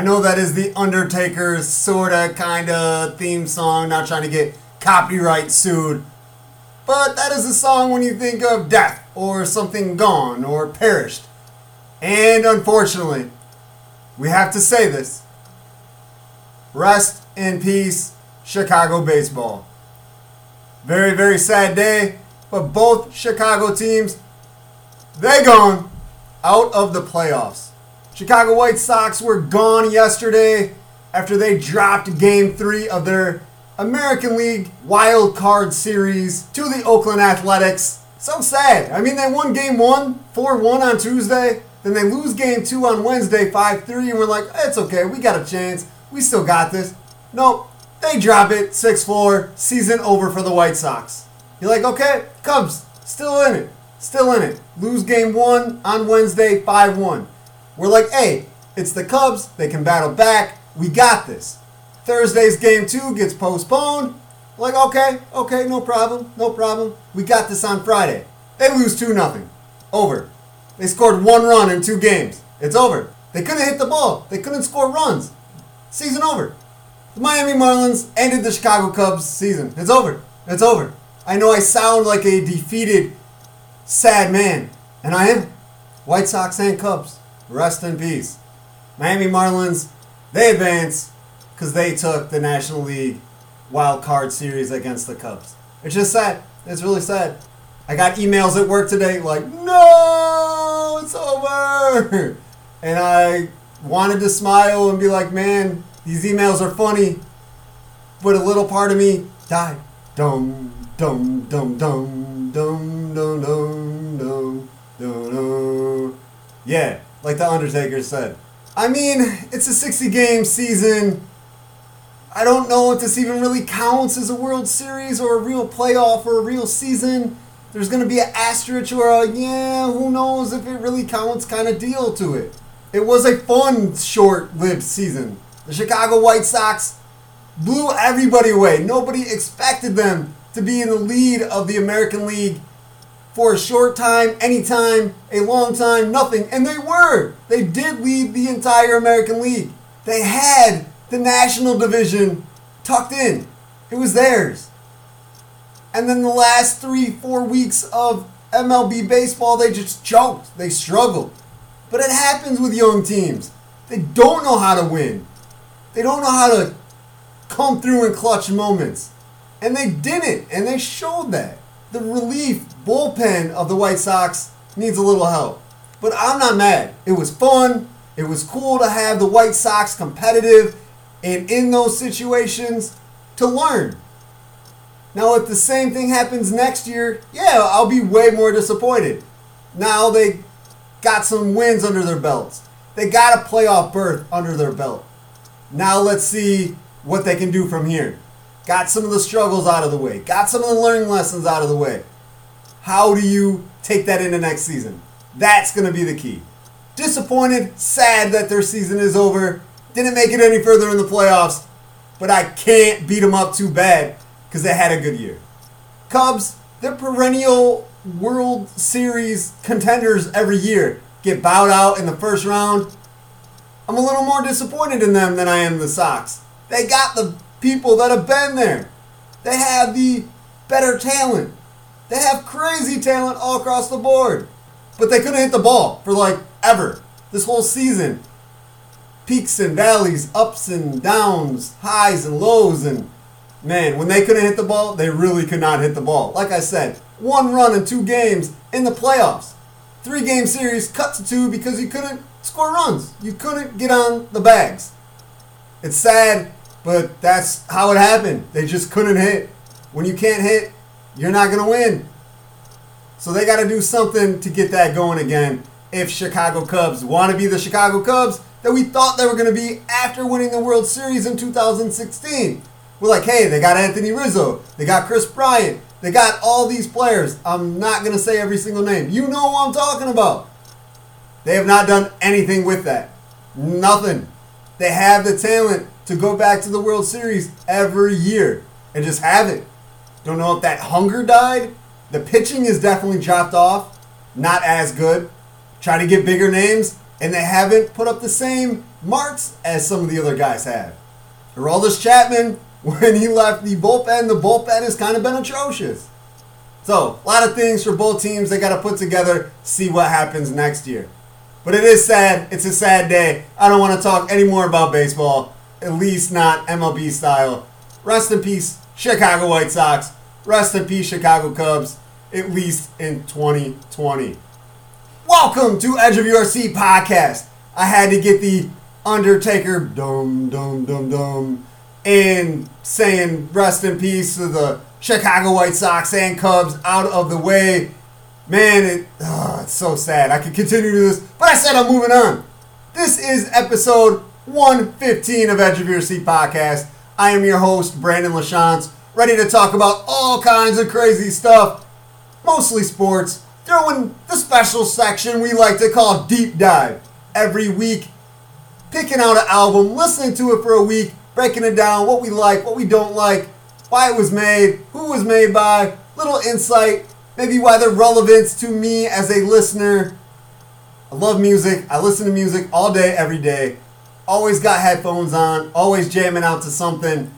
I know that is the Undertaker sorta kinda theme song, not trying to get copyright sued. But that is a song when you think of death or something gone or perished. And unfortunately, we have to say this. Rest in peace, Chicago baseball. Very, very sad day, but both Chicago teams, they gone out of the playoffs. Chicago White Sox were gone yesterday after they dropped game three of their American League Wild Card Series to the Oakland Athletics. So sad. I mean, they won game one, 4 1 on Tuesday. Then they lose game two on Wednesday, 5 3, and we're like, it's okay, we got a chance. We still got this. Nope, they drop it, 6 4, season over for the White Sox. You're like, okay, Cubs, still in it, still in it. Lose game one on Wednesday, 5 1. We're like, hey, it's the Cubs, they can battle back, we got this. Thursday's game two gets postponed. Like, okay, okay, no problem, no problem. We got this on Friday. They lose 2 0. Over. They scored one run in two games. It's over. They couldn't hit the ball. They couldn't score runs. Season over. The Miami Marlins ended the Chicago Cubs season. It's over. It's over. I know I sound like a defeated, sad man, and I am. White Sox and Cubs, rest in peace. Miami Marlins, they advance because they took the National League Wild Card Series against the Cubs. It's just sad. It's really sad. I got emails at work today like, no, it's over. And I wanted to smile and be like, man, these emails are funny. But a little part of me died. Dum, dum, dum, dum, dum, dum, dum, dum, dum, dum. Yeah, like the Undertaker said. I mean, it's a 60 game season. I don't know if this even really counts as a World Series or a real playoff or a real season. There's going to be an asterisk or a, yeah, who knows if it really counts kind of deal to it. It was a fun, short lived season. The Chicago White Sox blew everybody away. Nobody expected them to be in the lead of the American League for a short time, anytime, a long time, nothing. And they were. They did lead the entire American League. They had the National Division tucked in, it was theirs. And then the last three, four weeks of MLB baseball, they just choked. They struggled. But it happens with young teams. They don't know how to win. They don't know how to come through in clutch moments. And they didn't, and they showed that. The relief bullpen of the White Sox needs a little help. But I'm not mad. It was fun. It was cool to have the White Sox competitive and in those situations to learn. Now, if the same thing happens next year, yeah, I'll be way more disappointed. Now they got some wins under their belts. They got a playoff berth under their belt. Now let's see what they can do from here. Got some of the struggles out of the way. Got some of the learning lessons out of the way. How do you take that into next season? That's going to be the key. Disappointed, sad that their season is over. Didn't make it any further in the playoffs, but I can't beat them up too bad because they had a good year. Cubs, they're perennial World Series contenders every year. Get bowed out in the first round. I'm a little more disappointed in them than I am the Sox. They got the people that have been there. They have the better talent. They have crazy talent all across the board. But they couldn't hit the ball for like ever. This whole season. Peaks and valleys, ups and downs, highs and lows, and man, when they couldn't hit the ball, they really could not hit the ball. Like I said, one run in two games in the playoffs. Three game series cut to two because you couldn't score runs. You couldn't get on the bags. It's sad, but that's how it happened. They just couldn't hit. When you can't hit, you're not going to win. So they got to do something to get that going again if Chicago Cubs want to be the Chicago Cubs that we thought they were going to be after winning the World Series in 2016. We're like, hey, they got Anthony Rizzo, they got Kris Bryant, they got all these players. I'm not going to say every single name. You know what I'm talking about. They have not done anything with that. Nothing. They have the talent to go back to the World Series every year and just have it. Don't know if that hunger died. The pitching is definitely dropped off. Not as good. Try to get bigger names, and they haven't put up the same marks as some of the other guys have. Aroldis Chapman, when he left the bullpen, the bullpen has kind of been atrocious. So, a lot of things for both teams they got to put together, see what happens next year. But it is sad. It's a sad day. I don't want to talk any more about baseball, at least not MLB style. Rest in peace, Chicago White Sox. Rest in peace, Chicago Cubs, at least in 2020. Welcome to Edge of Your Seat podcast. I had to get the Undertaker dum dum dum dum and saying rest in peace to the Chicago White Sox and Cubs out of the way. Man, it, oh, it's so sad. I could continue to do this, but I said I'm moving on. This is episode 115 of Edge of Your Seat podcast. I am your host, Brandon LaChance, ready to talk about all kinds of crazy stuff, mostly sports. Throw in the special section we like to call Deep Dive. Every week, picking out an album, listening to it for a week, breaking it down, what we like, what we don't like, why it was made, who was made by, little insight, maybe why they're relevant to me as a listener. I love music. I listen to music all day, every day. Always got headphones on, always jamming out to something.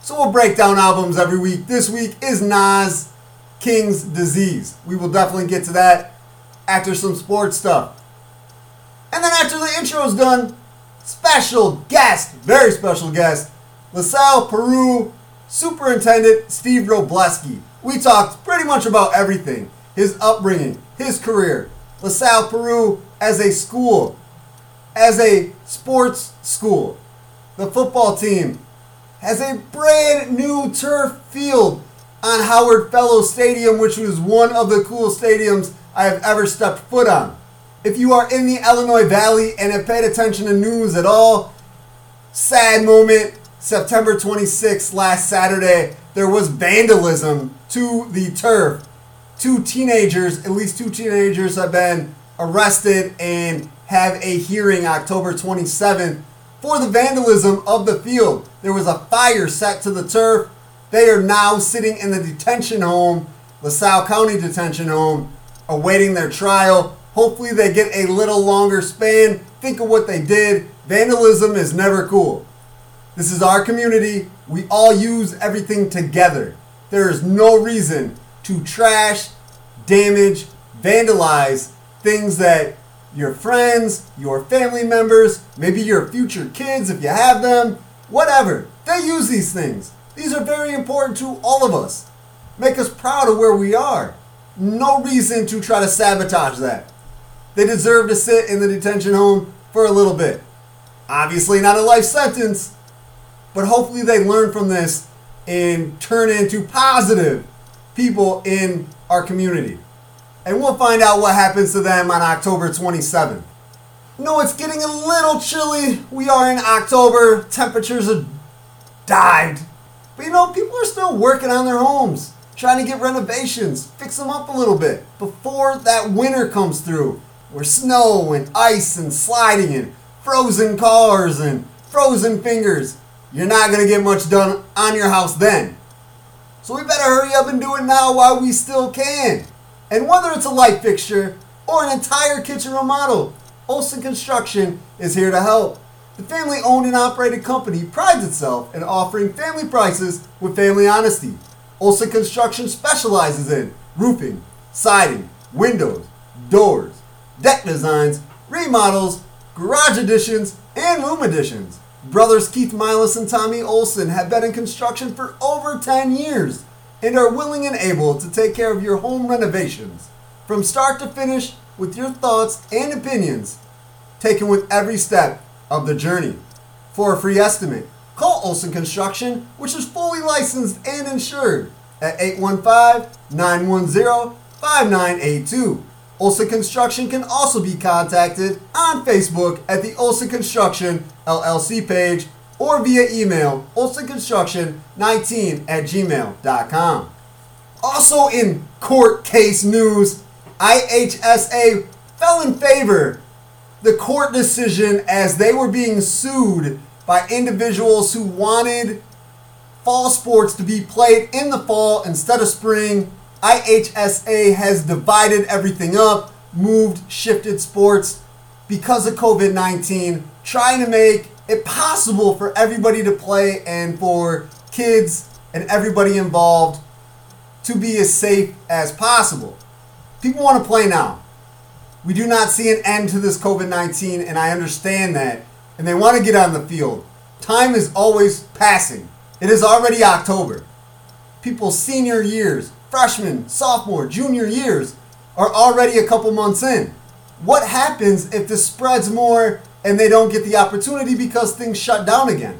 So we'll break down albums every week. This week is Nas King's Disease. We will definitely get to that after some sports stuff. And then after the intro is done, special guest, very special guest, LaSalle Peru Superintendent Steve Wrobleski. We talked pretty much about everything his upbringing, his career, LaSalle Peru as a school, as a sports school. The football team has a brand new turf field on Howard Fellows Stadium, which was one of the coolest stadiums I have ever stepped foot on. If you are in the Illinois Valley and have paid attention to news at all, sad moment. September 26th, last Saturday, there was vandalism to the turf. Two teenagers, at least two teenagers, have been arrested and have a hearing October 27th for the vandalism of the field. There was a fire set to the turf. They are now sitting in the detention home, LaSalle County Detention Home, awaiting their trial. Hopefully, they get a little longer span. Think of what they did. Vandalism is never cool. This is our community. We all use everything together. There is no reason to trash, damage, vandalize things that your friends, your family members, maybe your future kids if you have them, whatever. They use these things. These are very important to all of us. Make us proud of where we are. No reason to try to sabotage that. They deserve to sit in the detention home for a little bit. Obviously, not a life sentence, but hopefully they learn from this and turn into positive people in our community. And we'll find out what happens to them on October 27th. No, it's getting a little chilly. We are in October. Temperatures have dived. But you know, people are still working on their homes, trying to get renovations, fix them up a little bit before that winter comes through, where snow and ice and sliding and frozen cars and frozen fingers. You're not going to get much done on your house then. So we better hurry up and do it now while we still can. And whether it's a light fixture or an entire kitchen remodel, Olson Construction is here to help. The family owned and operated company prides itself in offering family prices with family honesty. Olson Construction specializes in roofing, siding, windows, doors, deck designs, remodels, garage additions, and room additions. Brothers Keith Milas and Tommy Olson have been in construction for over 10 years and are willing and able to take care of your home renovations from start to finish with your thoughts and opinions taken with every step of the journey. For a free estimate, call Olson Construction, which is fully licensed and insured at 815 910 5982. Olson Construction can also be contacted on Facebook at the Olson Construction LLC page or via email olsonconstruction19 at gmail.com. Also in court case news, IHSA fell in favor the court decision as they were being sued by individuals who wanted fall sports to be played in the fall instead of spring. IHSA has divided everything up, moved, shifted sports because of COVID 19, trying to make it possible for everybody to play and for kids and everybody involved to be as safe as possible. People want to play now. We do not see an end to this COVID 19, and I understand that. And they want to get on the field. Time is always passing. It is already October. People's senior years, freshman, sophomore, junior years are already a couple months in. What happens if this spreads more and they don't get the opportunity because things shut down again?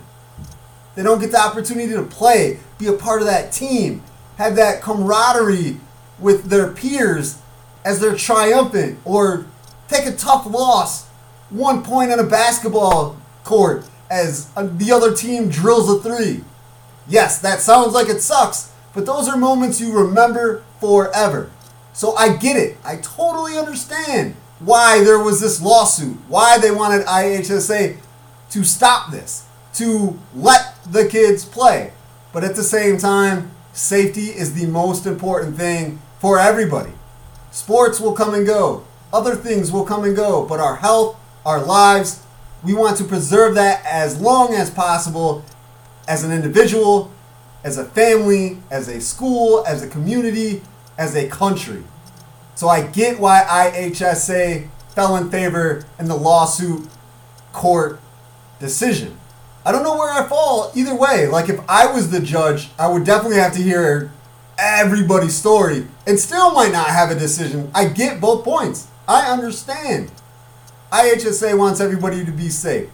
They don't get the opportunity to play, be a part of that team, have that camaraderie with their peers as they're triumphant, or take a tough loss, one point on a basketball court as the other team drills a three. Yes, that sounds like it sucks, but those are moments you remember forever. So I get it. I totally understand why there was this lawsuit, why they wanted IHSA to stop this, to let the kids play. But at the same time, safety is the most important thing for everybody. Sports will come and go, other things will come and go, but our health, our lives, we want to preserve that as long as possible as an individual, as a family, as a school, as a community, as a country. So I get why IHSA fell in favor in the lawsuit court decision. I don't know where I fall either way. Like if I was the judge, I would definitely have to hear everybody's story and still might not have a decision. I get both points. I understand. IHSA wants everybody to be safe.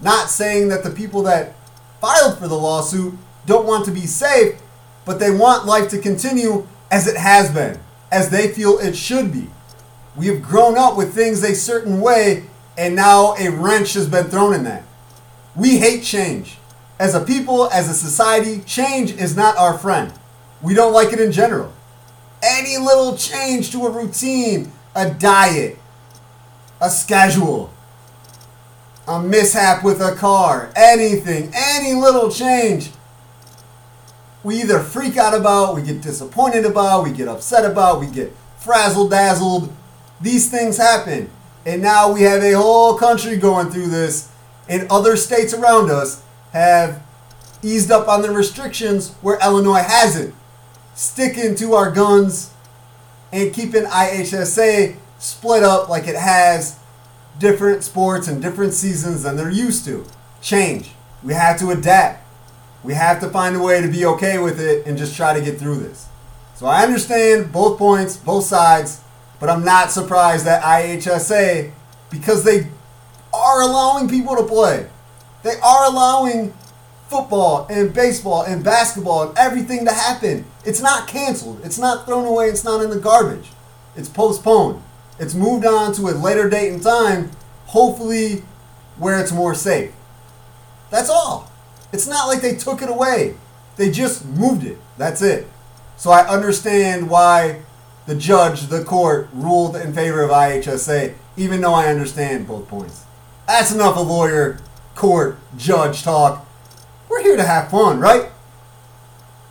Not saying that the people that filed for the lawsuit don't want to be safe, but they want life to continue as it has been, as they feel it should be. We have grown up with things a certain way, and now a wrench has been thrown in that. We hate change. As a people, as a society, change is not our friend. We don't like it in general. Any little change to a routine, a diet, a schedule, a mishap with a car, anything, any little change, we either freak out about, we get disappointed about, we get upset about, we get frazzled dazzled. These things happen. And now we have a whole country going through this, and other states around us have eased up on the restrictions where Illinois hasn't. Sticking to our guns and keeping IHSA split up like it has different sports and different seasons than they're used to. Change. We have to adapt. We have to find a way to be okay with it and just try to get through this. So I understand both points, both sides, but I'm not surprised that IHSA, because they are allowing people to play, they are allowing football and baseball and basketball and everything to happen. It's not canceled, it's not thrown away, it's not in the garbage. It's postponed. It's moved on to a later date and time, hopefully where it's more safe. That's all. It's not like they took it away. They just moved it. That's it. So I understand why the judge, the court, ruled in favor of IHSA, even though I understand both points. That's enough of lawyer, court, judge talk. We're here to have fun, right?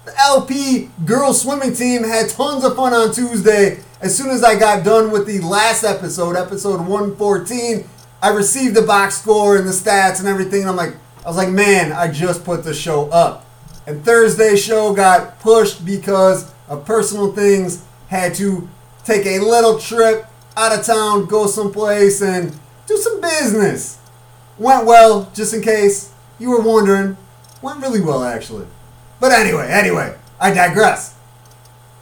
The LP girls swimming team had tons of fun on Tuesday. As soon as I got done with the last episode, episode 114, I received the box score and the stats and everything. And I'm like, I was like, man, I just put the show up. And Thursday's show got pushed because of personal things. Had to take a little trip out of town, go someplace, and do some business. Went well, just in case you were wondering. Went really well, actually. But anyway, anyway, I digress.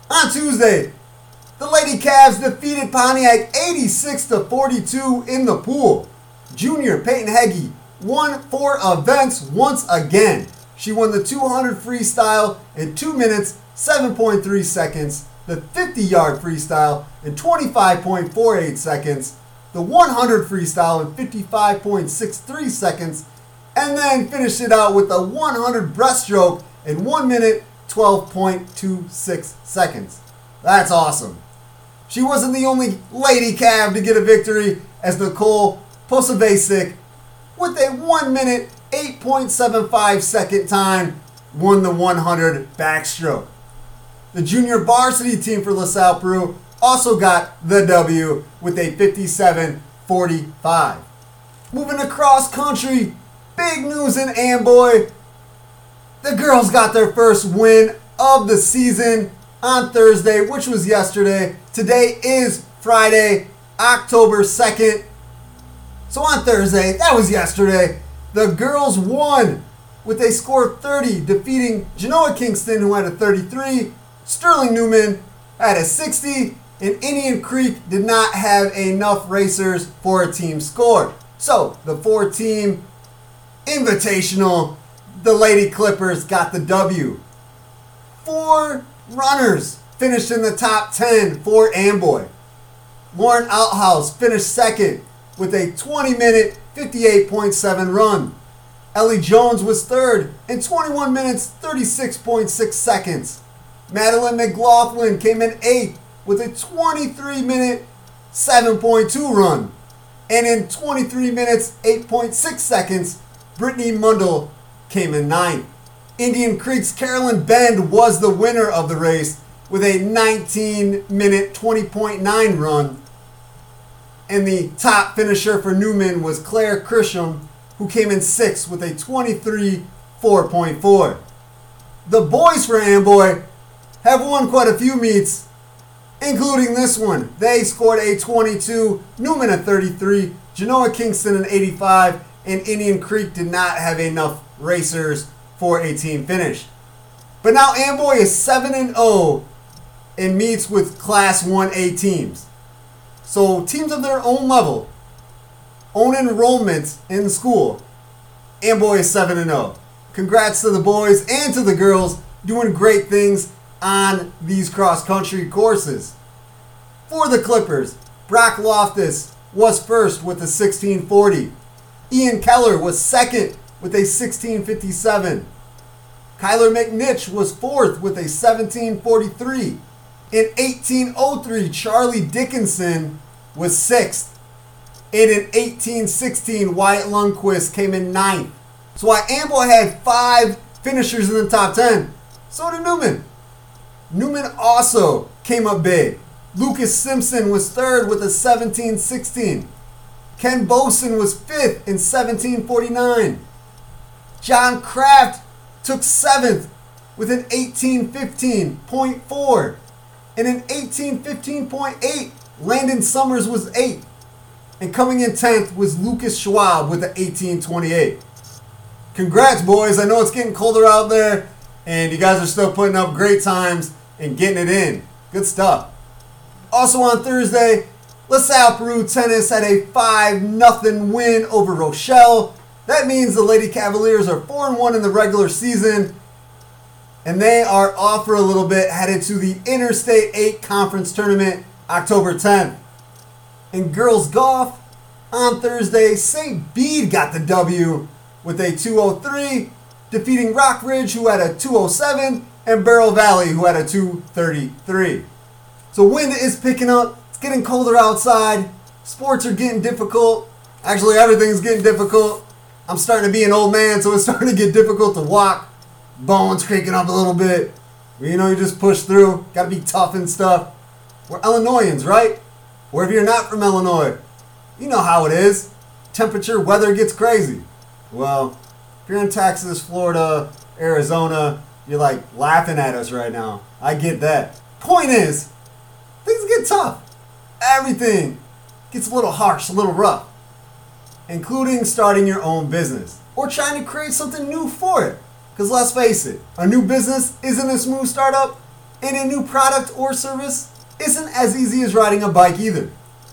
On Tuesday, the Lady Cavs defeated Pontiac 86 to 42 in the pool. Junior Peyton Heggie won four events once again. She won the 200 freestyle in 2 minutes, 7.3 seconds, the 50 yard freestyle in 25.48 seconds, the 100 freestyle in 55.63 seconds, and then finished it out with a 100 breaststroke in 1 minute, 12.26 seconds. That's awesome. She wasn't the only lady cav to get a victory as Nicole Posavasic with a 1 minute 8.75 second time won the 100 backstroke. The junior varsity team for LaSalle Peru also got the W with a 57 45. Moving to cross country, big news in Amboy. The girls got their first win of the season on Thursday, which was yesterday. Today is Friday, October 2nd. So on Thursday, that was yesterday, the girls won with a score 30, defeating Genoa Kingston, who had a 33. Sterling Newman had a 60, and Indian Creek did not have enough racers for a team score. So the four team invitational, the Lady Clippers got the W. Four runners finished in the top 10 for Amboy. Lauren Outhouse finished second with a 20 minute 58.7 run. Ellie Jones was third in 21 minutes 36.6 seconds. Madeline McLaughlin came in eighth with a 23 minute 7.2 run. And in 23 minutes 8.6 seconds, Brittany Mundell came in ninth. Indian Creek's Carolyn Bend was the winner of the race with a 19 minute 20.9 run. And the top finisher for Newman was Claire Krisham, who came in sixth with a 23 4.4. The boys for Amboy have won quite a few meets, including this one. They scored a 22, Newman a 33, Genoa Kingston an 85, and Indian Creek did not have enough racers for a team finish. But now Amboy is 7 and 0 and meets with Class 1A teams. So teams of their own level, own enrollment in school. Amboy is 7 and 0. Congrats to the boys and to the girls doing great things on these cross country courses. For the Clippers, Brock Loftus was first with a 1640. Ian Keller was second with a 1657. Kyler McNich was fourth with a 1743. In 1803, Charlie Dickinson was sixth. And in 1816, Wyatt Lundquist came in ninth. So while Amboy had five finishers in the top 10, so did Newman. Newman also came up big. Lucas Simpson was third with a 1716. Ken Boson was fifth in 1749. John Kraft took seventh with an 1815.4. And an 1815.8, Landon Summers was 8. And coming in 10th was Lucas Schwab with an 1828. Congrats, boys. I know it's getting colder out there, and you guys are still putting up great times and getting it in. Good stuff. Also on Thursday, LaSalle Peru Tennis had a 5 0 win over Rochelle. That means the Lady Cavaliers are 4 1 in the regular season, and they are off for a little bit, headed to the Interstate 8 Conference Tournament October 10th. In girls golf, on Thursday, St. Bede got the W with a 203, defeating Rockridge, who had a 207, and Bureau Valley, who had a 233. So wind is picking up. It's getting colder outside. Sports are getting difficult. Actually, everything's getting difficult. I'm starting to be an old man, so it's starting to get difficult to walk. Bones creaking up a little bit. You know, you just push through. Got to be tough and stuff. We're Illinoisans, right? Or if you're not from Illinois, you know how it is. Temperature, weather gets crazy. Well, if you're in Texas, Florida, Arizona, you're like laughing at us right now. I get that. Point is, things get tough. Everything gets a little harsh, a little rough, including starting your own business or trying to create something new for it. Because let's face it, a new business isn't a smooth startup, and a new product or service isn't as easy as riding a bike either.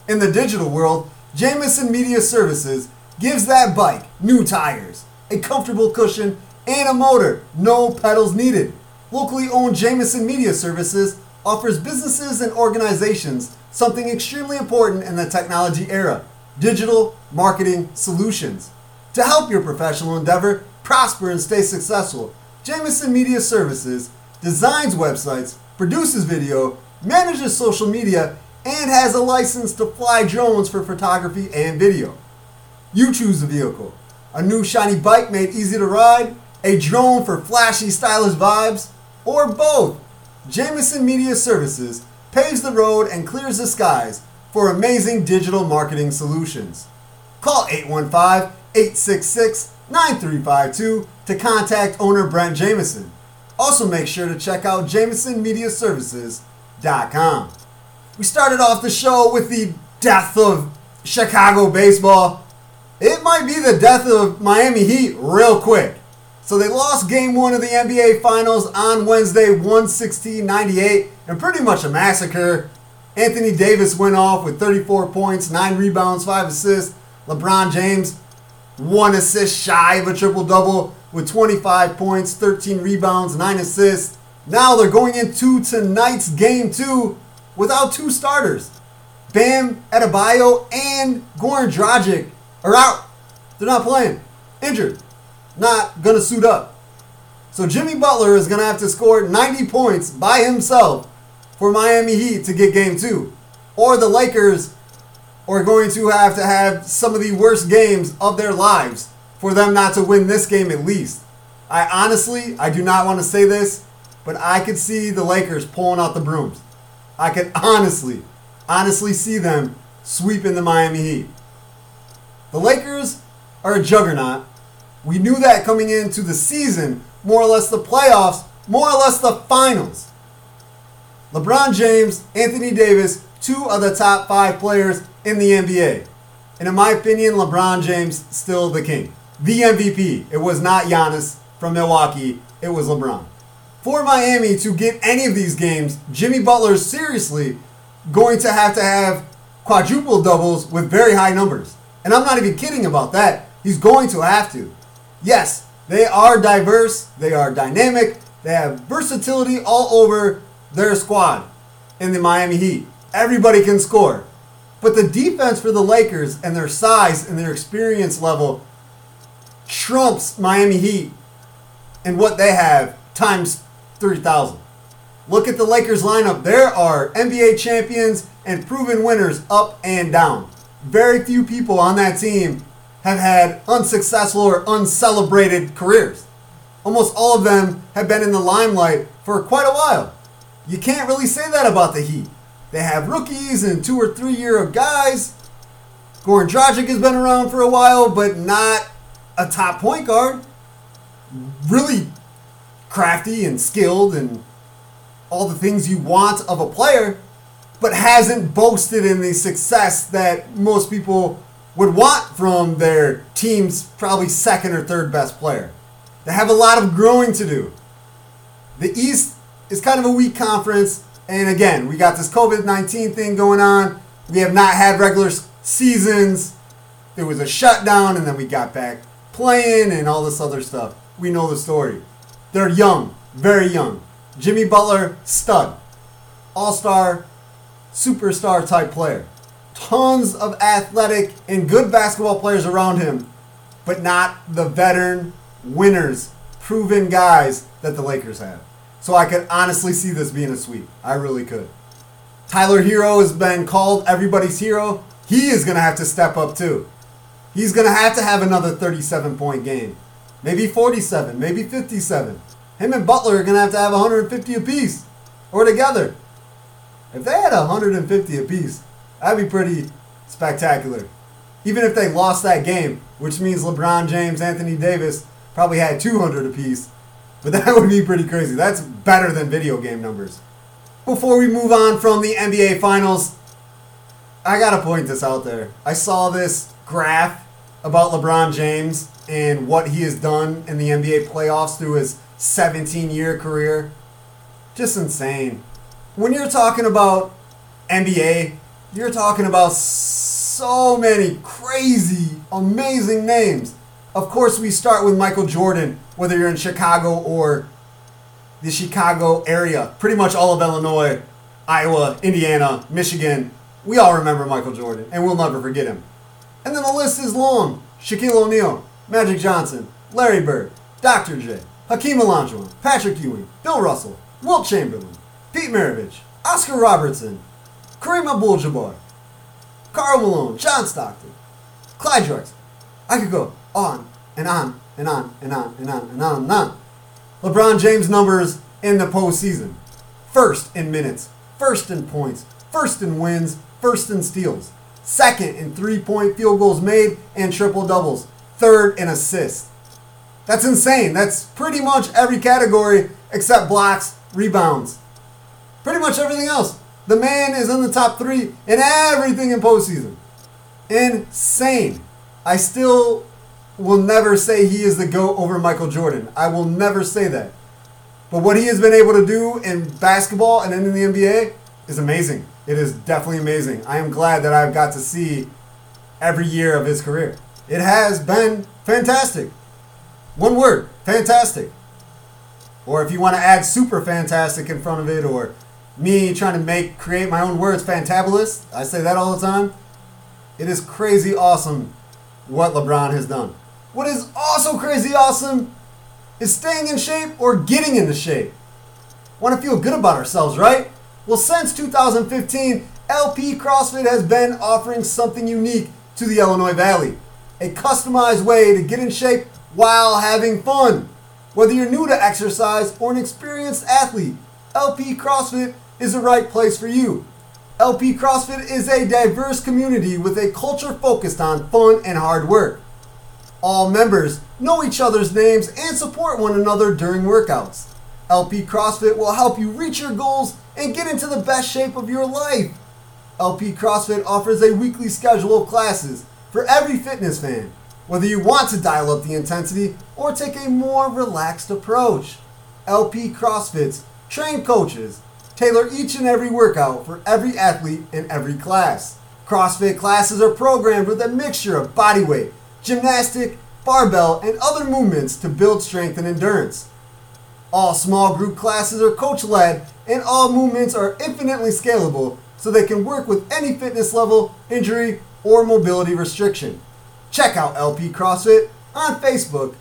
In the digital world, Jamison Media Services gives that bike new tires, a comfortable cushion, and a motor, no pedals needed. Locally owned Jamison Media Services offers businesses and organizations something extremely important in the technology era digital marketing solutions. To help your professional endeavor prosper and stay successful, Jamison Media Services designs websites, produces video, manages social media, and has a license to fly drones for photography and video. You choose the vehicle. A new shiny bike made easy to ride, A drone for flashy, stylish vibes? Or both? Jameson Media Services paves the road and clears the skies for amazing digital marketing solutions. Call 815 866 9352 to contact owner Brent Jameson. Also, make sure to check out JamesonMediaServices.com. We started off the show with the death of Chicago baseball. It might be the death of Miami Heat real quick. So they lost game one of the NBA Finals on Wednesday, 116 98, and pretty much a massacre. Anthony Davis went off with 34 points, 9 rebounds, 5 assists. LeBron James, 1 assist shy of a triple double with 25 points, 13 rebounds, 9 assists. Now they're going into tonight's game two without two starters. Bam Adebayo and Goran Dragic are out. They're not playing. Injured not going to suit up. So Jimmy Butler is going to have to score 90 points by himself for Miami Heat to get game two. Or the Lakers are going to have to have some of the worst games of their lives for them not to win this game at least. I honestly, I do not want to say this, but I could see the Lakers pulling out the brooms. I could honestly, honestly see them sweeping the Miami Heat. The Lakers are a juggernaut we knew that coming into the season, more or less the playoffs, more or less the finals. LeBron James, Anthony Davis, two of the top five players in the NBA. And in my opinion, LeBron James still the king. The MVP. It was not Giannis from Milwaukee, it was LeBron. For Miami to get any of these games, Jimmy Butler is seriously going to have to have quadruple doubles with very high numbers. And I'm not even kidding about that. He's going to have to. Yes, they are diverse, they are dynamic, they have versatility all over their squad in the Miami Heat. Everybody can score. But the defense for the Lakers and their size and their experience level trumps Miami Heat and what they have times 3,000. Look at the Lakers lineup. There are NBA champions and proven winners up and down. Very few people on that team have had unsuccessful or uncelebrated careers. Almost all of them have been in the limelight for quite a while. You can't really say that about the Heat. They have rookies and two or three year old guys. Goran Dragic has been around for a while, but not a top point guard. Really crafty and skilled and all the things you want of a player, but hasn't boasted in the success that most people would want from their team's probably second or third best player. They have a lot of growing to do. The East is kind of a weak conference, and again, we got this COVID 19 thing going on. We have not had regular seasons. There was a shutdown, and then we got back playing and all this other stuff. We know the story. They're young, very young. Jimmy Butler, stud. All star, superstar type player tons of athletic and good basketball players around him, but not the veteran winners, proven guys that the Lakers have. So I could honestly see this being a sweep. I really could. Tyler Herro has been called everybody's hero. He is going to have to step up too. He's going to have to have another 37 point game. Maybe 47, maybe 57. Him and Butler are going to have to have 150 apiece or together. If they had 150 apiece, That'd be pretty spectacular. Even if they lost that game, which means LeBron James, Anthony Davis probably had 200 apiece. But that would be pretty crazy. That's better than video game numbers. Before we move on from the NBA Finals, I gotta point this out there. I saw this graph about LeBron James and what he has done in the NBA playoffs through his 17 year career. Just insane. When you're talking about NBA, you're talking about so many crazy, amazing names. Of course, we start with Michael Jordan, whether you're in Chicago or the Chicago area, pretty much all of Illinois, Iowa, Indiana, Michigan. We all remember Michael Jordan, and we'll never forget him. And then the list is long Shaquille O'Neal, Magic Johnson, Larry Bird, Dr. J, Hakeem Olajuwon, Patrick Ewing, Bill Russell, Wilt Chamberlain, Pete Maravich, Oscar Robertson, Kareem Abdul-Jabbar, Karl Malone, John Stockton, Clyde Drexler. I could go on and on and on and on and on and on and on. LeBron James numbers in the postseason. First in minutes, first in points, first in wins, first in steals, second in three point field goals made and triple doubles, third in assists. That's insane. That's pretty much every category except blocks, rebounds. Pretty much everything else. The man is in the top three in everything in postseason. Insane. I still will never say he is the GOAT over Michael Jordan. I will never say that. But what he has been able to do in basketball and in the NBA is amazing. It is definitely amazing. I am glad that I've got to see every year of his career. It has been fantastic. One word, fantastic. Or if you want to add super fantastic in front of it, or me trying to make create my own words, fantabulous. I say that all the time. It is crazy awesome what LeBron has done. What is also crazy awesome is staying in shape or getting into shape. Want to feel good about ourselves, right? Well, since 2015, LP CrossFit has been offering something unique to the Illinois Valley a customized way to get in shape while having fun. Whether you're new to exercise or an experienced athlete, LP CrossFit is the right place for you. LP CrossFit is a diverse community with a culture focused on fun and hard work. All members know each other's names and support one another during workouts. LP CrossFit will help you reach your goals and get into the best shape of your life. LP CrossFit offers a weekly schedule of classes for every fitness fan, whether you want to dial up the intensity or take a more relaxed approach. LP CrossFit's trained coaches tailor each and every workout for every athlete in every class. CrossFit classes are programmed with a mixture of body weight, gymnastic, barbell, and other movements to build strength and endurance. All small group classes are coach led, and all movements are infinitely scalable so they can work with any fitness level, injury, or mobility restriction. Check out LP CrossFit on Facebook,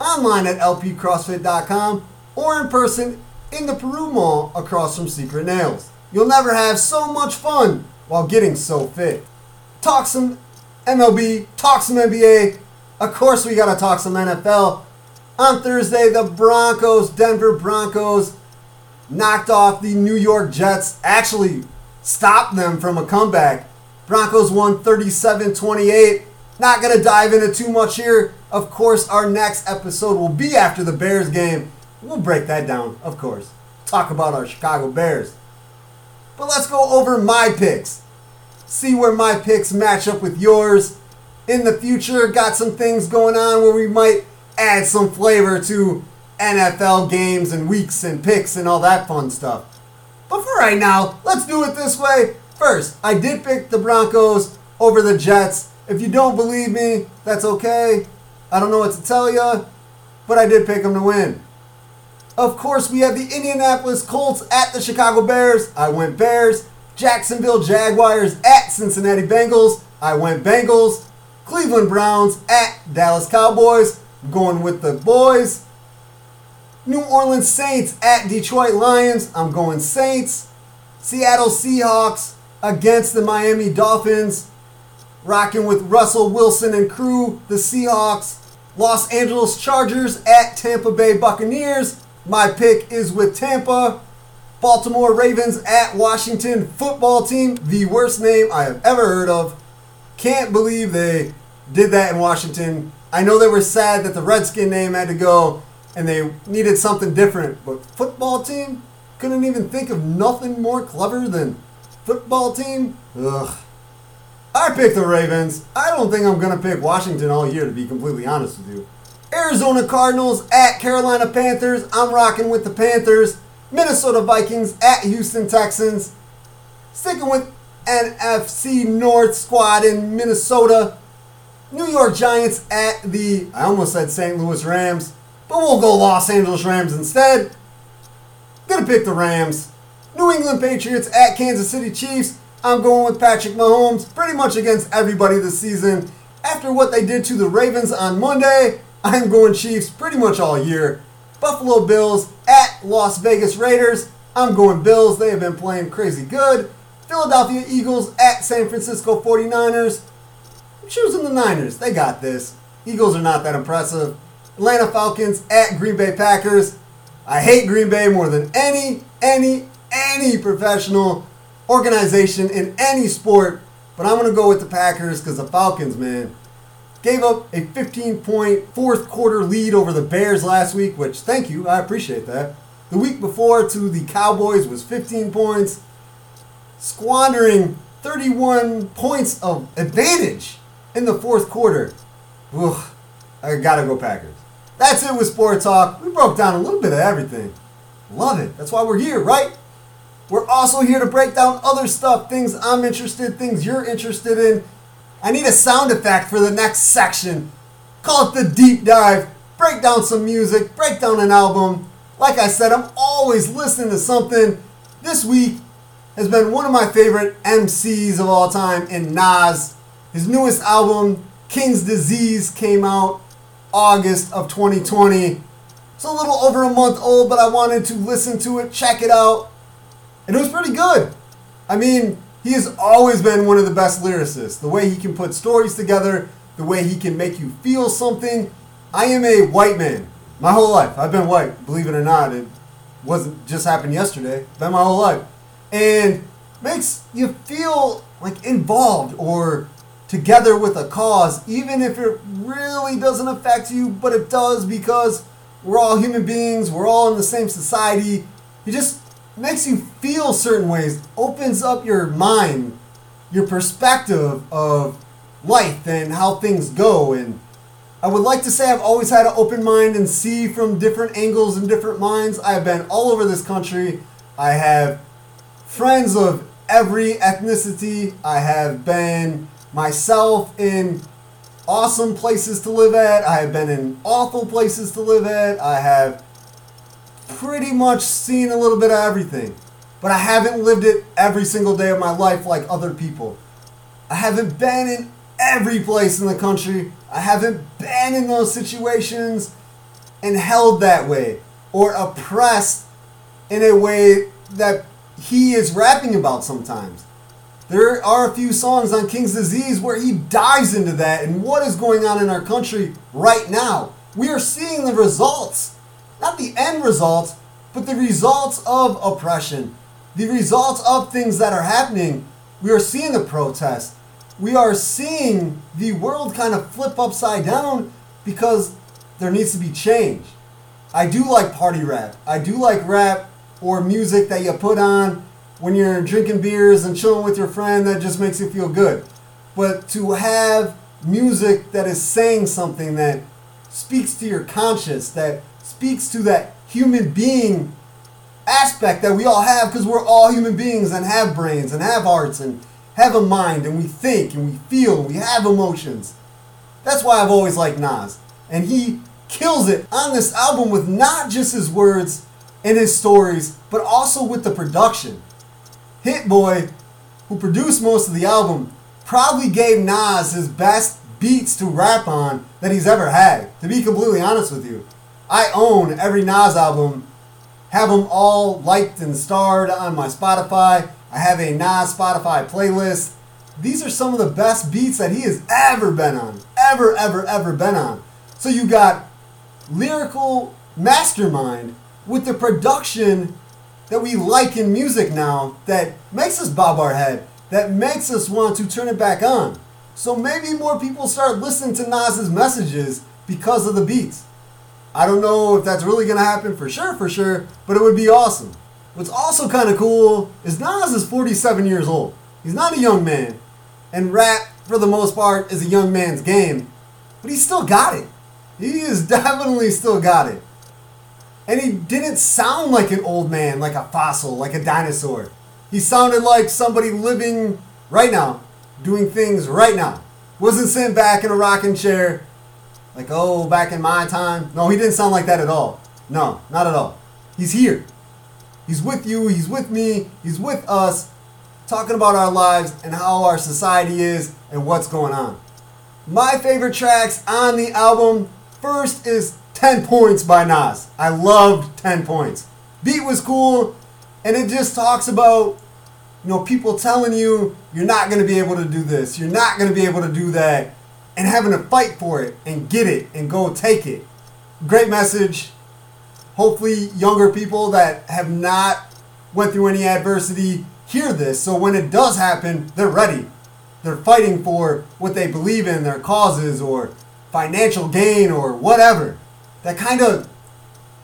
online at lpcrossfit.com, or in person in the Peru Mall across from Secret Nails. You'll never have so much fun while getting so fit. Talk some MLB, talk some NBA. Of course, we got to talk some NFL. On Thursday, the Broncos, Denver Broncos, knocked off the New York Jets, actually stopped them from a comeback. Broncos won 37 28. Not going to dive into too much here. Of course, our next episode will be after the Bears game. We'll break that down, of course. Talk about our Chicago Bears. But let's go over my picks. See where my picks match up with yours. In the future, got some things going on where we might add some flavor to NFL games and weeks and picks and all that fun stuff. But for right now, let's do it this way. First, I did pick the Broncos over the Jets. If you don't believe me, that's okay. I don't know what to tell you, but I did pick them to win. Of course, we have the Indianapolis Colts at the Chicago Bears. I went Bears. Jacksonville Jaguars at Cincinnati Bengals. I went Bengals. Cleveland Browns at Dallas Cowboys. I'm going with the boys. New Orleans Saints at Detroit Lions. I'm going Saints. Seattle Seahawks against the Miami Dolphins. Rocking with Russell Wilson and crew, the Seahawks. Los Angeles Chargers at Tampa Bay Buccaneers. My pick is with Tampa. Baltimore Ravens at Washington football team. The worst name I have ever heard of. Can't believe they did that in Washington. I know they were sad that the Redskin name had to go and they needed something different, but football team couldn't even think of nothing more clever than football team. Ugh. I picked the Ravens. I don't think I'm going to pick Washington all year, to be completely honest with you. Arizona Cardinals at Carolina Panthers. I'm rocking with the Panthers. Minnesota Vikings at Houston Texans. Sticking with NFC North squad in Minnesota. New York Giants at the, I almost said St. Louis Rams, but we'll go Los Angeles Rams instead. Gonna pick the Rams. New England Patriots at Kansas City Chiefs. I'm going with Patrick Mahomes pretty much against everybody this season. After what they did to the Ravens on Monday, I'm going Chiefs pretty much all year. Buffalo Bills at Las Vegas Raiders. I'm going Bills. They have been playing crazy good. Philadelphia Eagles at San Francisco 49ers. I'm choosing the Niners. They got this. Eagles are not that impressive. Atlanta Falcons at Green Bay Packers. I hate Green Bay more than any, any, any professional organization in any sport, but I'm going to go with the Packers because the Falcons, man, gave up a 15 point fourth quarter lead over the Bears last week, which thank you, I appreciate that. The week before to the Cowboys was 15 points, squandering 31 points of advantage in the fourth quarter. Ugh, I gotta go Packers. That's it with Sport Talk. We broke down a little bit of everything. Love it. That's why we're here, right? We're also here to break down other stuff, things I'm interested, things you're interested in. I need a sound effect for the next section. Call it the deep dive. Break down some music, break down an album. Like I said, I'm always listening to something. This week has been one of my favorite MCs of all time in Nas. His newest album, King's Disease, came out August of 2020. It's a little over a month old, but I wanted to listen to it, check it out, and it was pretty good. I mean, he has always been one of the best lyricists. The way he can put stories together, the way he can make you feel something. I am a white man my whole life. I've been white, believe it or not. It wasn't just happened yesterday. Been my whole life, and makes you feel like involved or together with a cause, even if it really doesn't affect you, but it does because we're all human beings, we're all in the same society. It just makes you feel certain ways, opens up your mind, your perspective of life and how things go. And I would like to say I've always had an open mind and see from different angles and different minds. I have been all over this country. I have friends of every ethnicity. I have been myself in awesome places to live at. I have been in awful places to live at. I have pretty much seen a little bit of everything. But I haven't lived it every single day of my life like other people. I haven't been in every place in the country. I haven't been in those situations and held that way or oppressed in a way that he is rapping about sometimes. There are a few songs on King's Disease where he dives into that and what is going on in our country right now. We are seeing the results, not the end results, but the results of oppression, the results of things that are happening. We are seeing the protests. We are seeing the world kind of flip upside down because there needs to be change. I do like party rap. I do like rap or music that you put on when you're drinking beers and chilling with your friend, that just makes you feel good. But to have music that is saying something that speaks to your conscience, that speaks to that human being aspect that we all have because we're all human beings and have brains and have hearts and have a mind and we think and we feel and we have emotions. That's why I've always liked Nas. And he kills it on this album with not just his words and his stories, but also with the production. Hit Boy, who produced most of the album, probably gave Nas his best beats to rap on that he's ever had. To be completely honest with you, I own every Nas album, have them all liked and starred on my Spotify. I have a Nas Spotify playlist. These are some of the best beats that he has ever been on. Ever, ever, ever been on. So you got lyrical mastermind with the production that we like in music now that makes us bob our head, that makes us want to turn it back on. So maybe more people start listening to Nas's messages because of the beats. I don't know if that's really gonna happen for sure, for sure, but it would be awesome. What's also kind of cool is Nas is 47 years old. He's not a young man, and rap, for the most part, is a young man's game, but he still got it. He is definitely still got it. And he didn't sound like an old man, like a fossil, like a dinosaur. He sounded like somebody living right now, doing things right now. Wasn't sitting back in a rocking chair, like, oh, back in my time. No, he didn't sound like that at all. No, not at all. He's here. He's with you, he's with me, he's with us, talking about our lives and how our society is and what's going on. My favorite tracks on the album first is 10 points by Nas. I loved 10 points. Beat was cool, and it just talks about, you know, people telling you you're not going to be able to do this, you're not going to be able to do that, and having to fight for it and get it and go take it. great message. Hopefully, younger people that have not went through any adversity hear this. So when it does happen, they're ready. They're fighting for what they believe in, their causes or financial gain or whatever. That kind of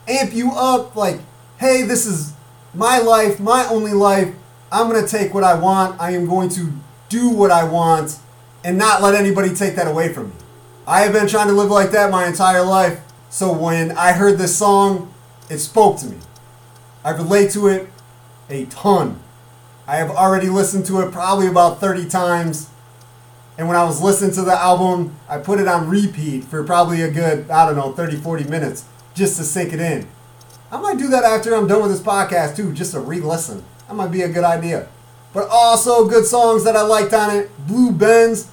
amp you up like, hey, this is my life, my only life. I'm going to take what I want. I am going to do what I want and not let anybody take that away from me. I have been trying to live like that my entire life. So when I heard this song, it spoke to me. I relate to it a ton. I have already listened to it probably about 30 times. And when I was listening to the album, I put it on repeat for probably a good, I don't know, 30, 40 minutes just to sink it in. I might do that after I'm done with this podcast too, just to re listen. That might be a good idea. But also good songs that I liked on it Blue Benz,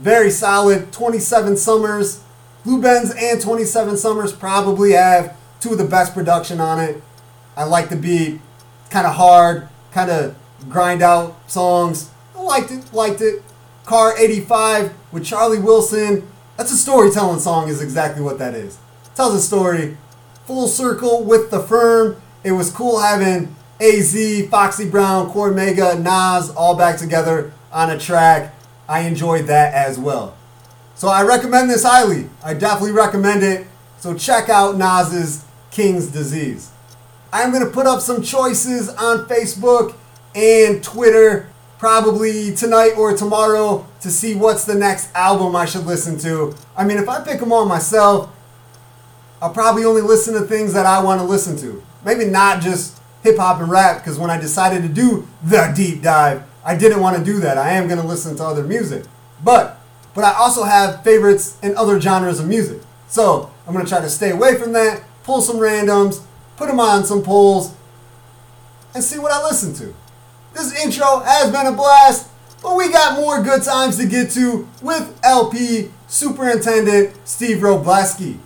very solid. 27 Summers. Blue Benz and 27 Summers probably have two of the best production on it. I like the beat. Kind of hard, kind of grind out songs. I liked it, liked it. Car 85 with Charlie Wilson. That's a storytelling song, is exactly what that is. Tells a story. Full circle with the firm. It was cool having AZ, Foxy Brown, Cormega, Nas all back together on a track. I enjoyed that as well. So I recommend this highly. I definitely recommend it. So check out Nas's King's Disease. I'm going to put up some choices on Facebook and Twitter probably tonight or tomorrow to see what's the next album I should listen to. I mean, if I pick them all myself, I'll probably only listen to things that I want to listen to. Maybe not just hip hop and rap, because when I decided to do the deep dive, I didn't want to do that. I am going to listen to other music. But but I also have favorites in other genres of music. So I'm going to try to stay away from that, pull some randoms, put them on some polls, and see what I listen to. This intro has been a blast, but we got more good times to get to with LP Superintendent Steve Wrobleski.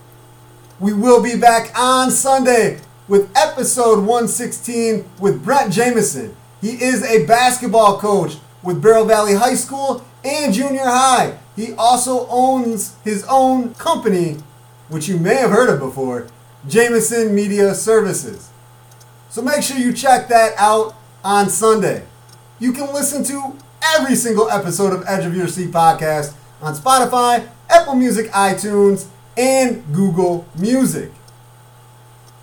We will be back on Sunday with episode 116 with Brett Jameson. He is a basketball coach with Bureau Valley High School and Junior High. He also owns his own company, which you may have heard of before, Jameson Media Services. So make sure you check that out on Sunday. You can listen to every single episode of Edge of Your Seat podcast on Spotify, Apple Music, iTunes, and Google Music.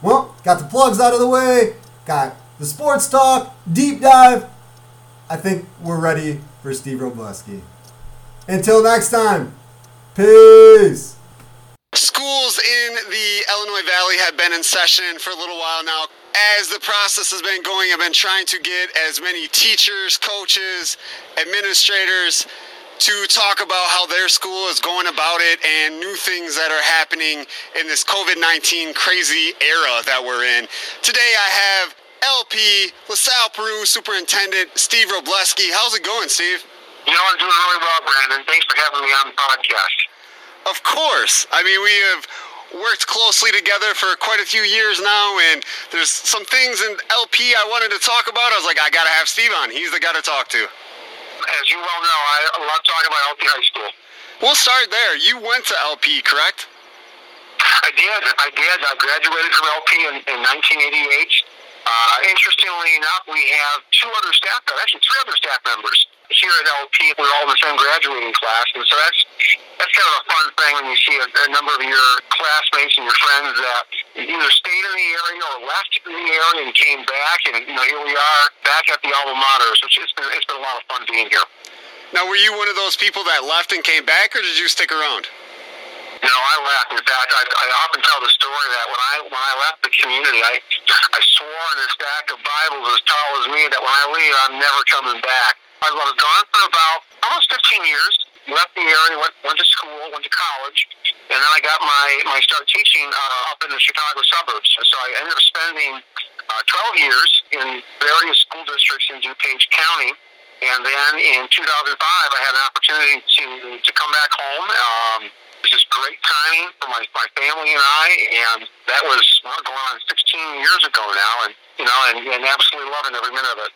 Well, got the plugs out of the way, got the sports talk, deep dive. I think we're ready for Steve Wrobleski. Until next time, peace. Schools in the Illinois Valley have been in session for a little while now. As the process has been going, I've been trying to get as many teachers, coaches, administrators to talk about how their school is going about it and new things that are happening in this COVID 19 crazy era that we're in. Today I have LP, LaSalle Peru Superintendent Steve Wrobleski. How's it going, Steve? You know, I'm doing really well, Brandon. Thanks for having me on the podcast. Of course. I mean, we have worked closely together for quite a few years now, and there's some things in LP I wanted to talk about. I was like, I got to have Steve on. He's the guy to talk to. As you well know, I love talking about LP High School. We'll start there. You went to LP, correct? I did. I did. I graduated from LP in, in 1988. Uh, interestingly enough, we have two other staff, actually three other staff members here at LP. We're all in the same graduating class, and so that's that's kind of a fun thing when you see a, a number of your classmates and your friends that either stayed in the area or left the area and came back, and you know here we are back at the alma mater. So it's been it's been a lot of fun being here. Now, were you one of those people that left and came back, or did you stick around? No, I left. In fact, I, I often tell the story that when I when I left the community, I I swore in a stack of Bibles as tall as me that when I leave, I'm never coming back. I was gone for about almost 15 years. Left the area, went went to school, went to college, and then I got my my start teaching uh, up in the Chicago suburbs. So I ended up spending uh, 12 years in various school districts in DuPage County. And then in 2005, I had an opportunity to to come back home. Um, this is great timing for my, my family and I, and that was well, going on 16 years ago now, and you know, and, and absolutely loving every minute of it.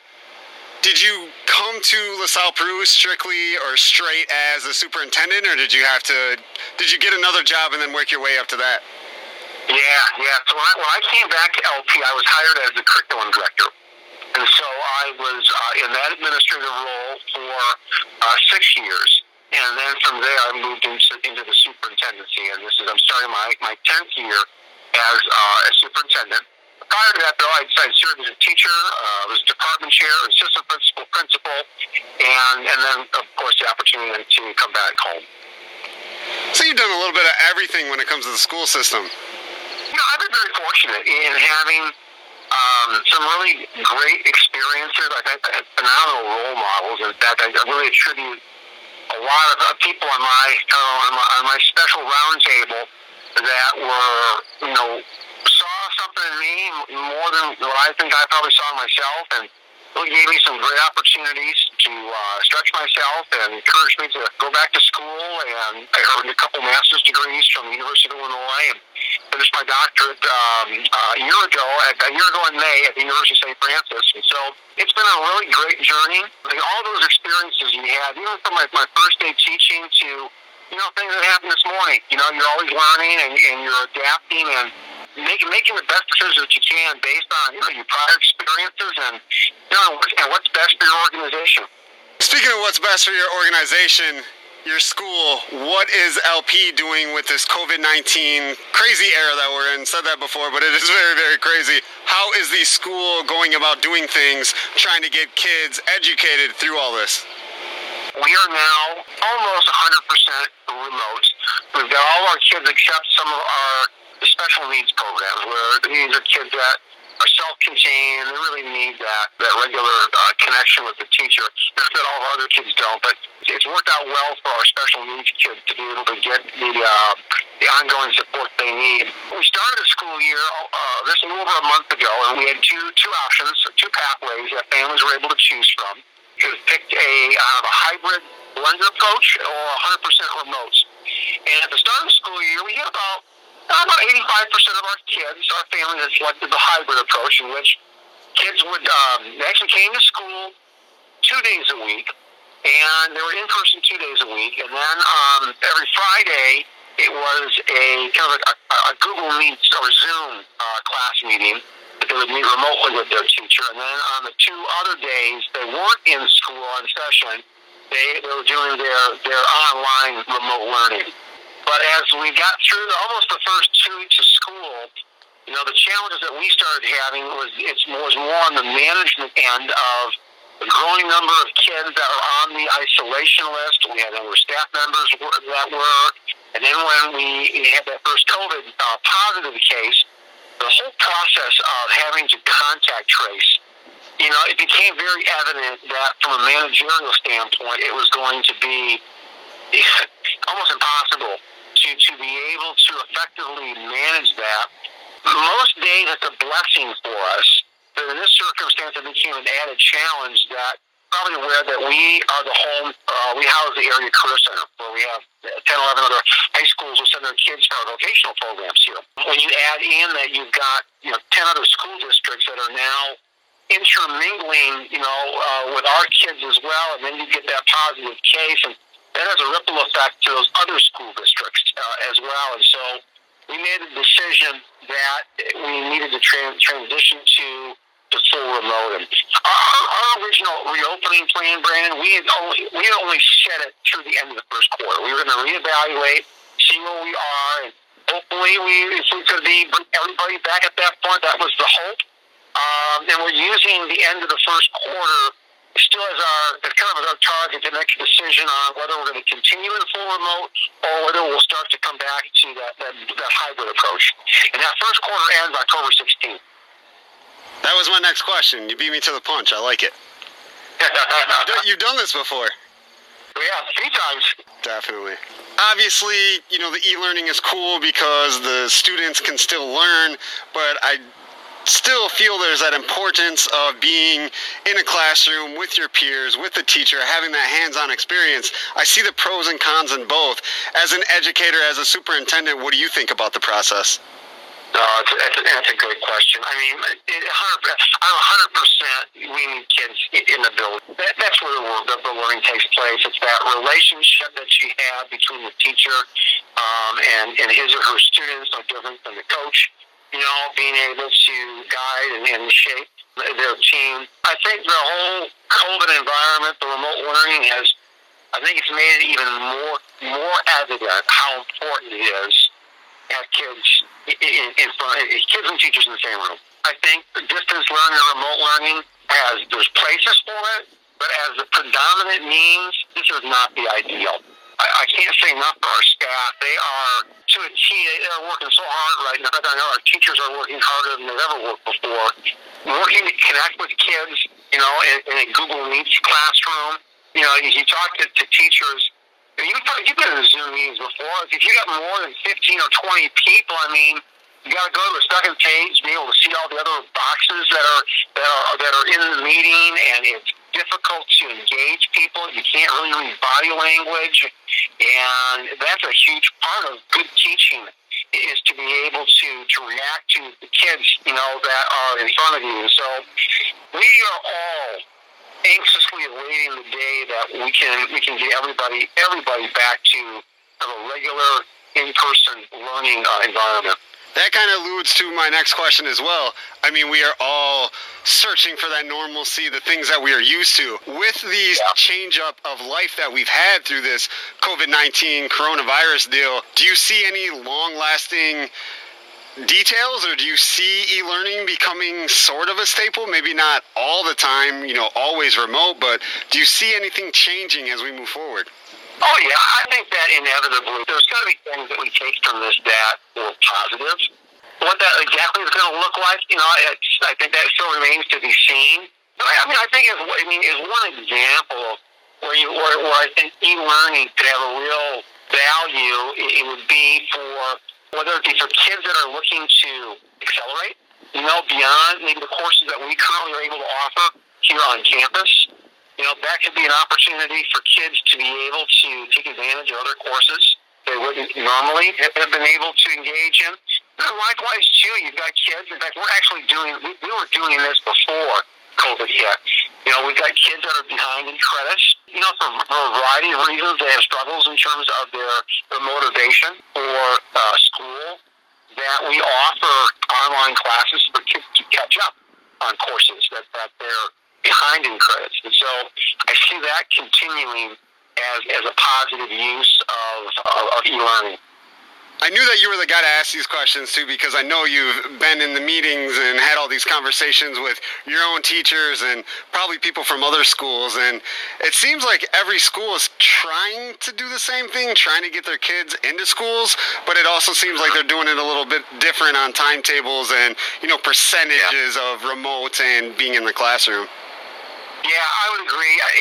Did you come to LaSalle Peru strictly or straight as a superintendent, or did you have to? Did you get another job and then work your way up to that? Yeah, yeah. So when I, when I came back to LP, I was hired as the curriculum director. And so I was uh, in that administrative role for uh, six years. And then from there, I moved into, into the superintendency. And this is, I'm starting my, my 10th year as uh, a superintendent. Prior to that, though, I, I served as a teacher, uh, was department chair, assistant principal, principal, and, and then, of course, the opportunity to come back home. So you've done a little bit of everything when it comes to the school system. You know, I've been very fortunate in having um, some really great experiences. I think I had phenomenal role models. In fact, I really attribute a lot of uh, people on my, uh, on my on my special roundtable that were, you know, saw something in me more than what I think I probably saw myself, and really gave me some great opportunities to uh, stretch myself and encouraged me to go back to school. And I earned a couple master's degrees from the University of Illinois and finished my doctorate um, a year ago, a year ago in May at the University of St. Francis. And so it's been a really great journey. Like all those experiences you had, even from my, my first day teaching to you know things that happened this morning. You know, you're always learning and, and you're adapting and making making the best decisions that you can based on you know your prior experiences and you know and what's best for your organization. Speaking of what's best for your organization, your school, what is LP doing with this COVID 19 crazy era that we're in? Said that before, but it is very, very crazy. How is the school going about doing things, trying to get kids educated through all this? We are now almost 100% remote. We've got all our kids except some of our special needs programs where these are kids that are self-contained. They really need that that regular uh, connection with the teacher. Not that all other kids don't, but it's worked out well for our special needs kids to be able to get the uh, the ongoing support they need. We started the school year uh, this a little over a month ago, and we had two two options, two pathways that families were able to choose from. You could pick a, uh, a hybrid blended approach or 100% remote. And at the start of the school year, we had about about 85% of our kids, our families had selected the hybrid approach in which kids would um, actually came to school two days a week, and they were in person two days a week, and then um, every Friday it was a kind of a, a Google Meets or Zoom uh, class meeting that they would meet remotely with their teacher, and then on the two other days they weren't in school on session, they, they were doing their their online remote learning. But as we got through the, almost the first two weeks of school, you know, the challenges that we started having was it was more on the management end of the growing number of kids that are on the isolation list. We had other staff members that were, and then when we had that first COVID uh, positive case, the whole process of having to contact trace, you know, it became very evident that from a managerial standpoint, it was going to be almost impossible to, to be able to effectively manage that. Most days it's a blessing for us, but in this circumstance it became an added challenge that probably aware that we are the home, uh, we house the area career center where we have 10, 11 other high schools who send their kids to our vocational programs here. When you add in that you've got, you know, 10 other school districts that are now intermingling, you know, uh, with our kids as well, and then you get that positive case, and that has a ripple effect to those other school districts uh, as well. And so we made a decision that we needed to tra- transition to to full remote. And our, our original reopening plan, Brandon, we had only we had only set it through the end of the first quarter. We were going to reevaluate, see where we are, and hopefully we if we could be bring everybody back at that point. That was the hope. Um, and we're using the end of the first quarter still as our kind of as our target to make a decision on whether we're going to continue in full remote or whether we'll start to come back to that that, that hybrid approach. And that first quarter ends October 16th. That was my next question. You beat me to the punch. I like it. You've done this before. Yeah, three times. Definitely. Obviously, you know, the e-learning is cool because the students can still learn, but I still feel there's that importance of being in a classroom with your peers, with the teacher, having that hands-on experience. I see the pros and cons in both. As an educator, as a superintendent, what do you think about the process? No, it's that's a great question. I mean, it, 100, I'm 100% we need kids in the building. That, that's where the, the learning takes place. It's that relationship that you have between the teacher um, and, and his or her students, no different than the coach. You know, being able to guide and, and shape their team. I think the whole COVID environment, the remote learning has, I think it's made it even more more evident how important it is have kids in, in front, kids and teachers in the same room. I think distance learning or remote learning has there's places for it, but as the predominant means, this is not the ideal. I, I can't say enough for our staff. They are to a T. They're working so hard right now. I know our teachers are working harder than they've ever worked before. Working to connect with kids, you know, in, in a Google Meets classroom. You know, you, talk to, to teachers You've, you've been in Zoom meetings before. If you got more than 15 or 20 people, I mean, you got to go to the second page, be able to see all the other boxes that are that are that are in the meeting, and it's difficult to engage people. You can't really read body language, and that's a huge part of good teaching is to be able to to react to the kids, you know, that are in front of you. So we are all anxiously awaiting the day that we can we can get everybody everybody back to a regular in-person learning uh, environment. That kind of alludes to my next question as well. I mean, we are all searching for that normalcy, the things that we are used to. With these yeah. change up of life that we've had through this COVID 19 coronavirus deal, do you see any long lasting details, or do you see e-learning becoming sort of a staple? Maybe not all the time, you know, always remote, but do you see anything changing as we move forward? Oh yeah, I think that inevitably there's going to be things that we take from this that were positive. What that exactly is going to look like, you know, I think that still remains to be seen. I mean, I think is I mean is one example where you where, where I think e-learning could have a real value. It would be for whether it be for kids that are looking to accelerate, you know, beyond maybe the courses that we currently are able to offer here on campus. You know, that could be an opportunity for kids to be able to take advantage of other courses they wouldn't normally have been able to engage in. And likewise, too, you've got kids. In fact, we're actually doing, we, we were doing this before COVID hit. You know, we've got kids that are behind in credits, you know, for, for a variety of reasons. They have struggles in terms of their, their motivation for uh, school that we offer online classes for kids to catch up on courses that, that they're behind in credits. And so I see that continuing as, as a positive use of, of, of e-learning. I knew that you were the guy to ask these questions too because I know you've been in the meetings and had all these conversations with your own teachers and probably people from other schools. And it seems like every school is trying to do the same thing, trying to get their kids into schools, but it also seems like they're doing it a little bit different on timetables and, you know, percentages yeah. of remote and being in the classroom. Yeah, I would agree. I,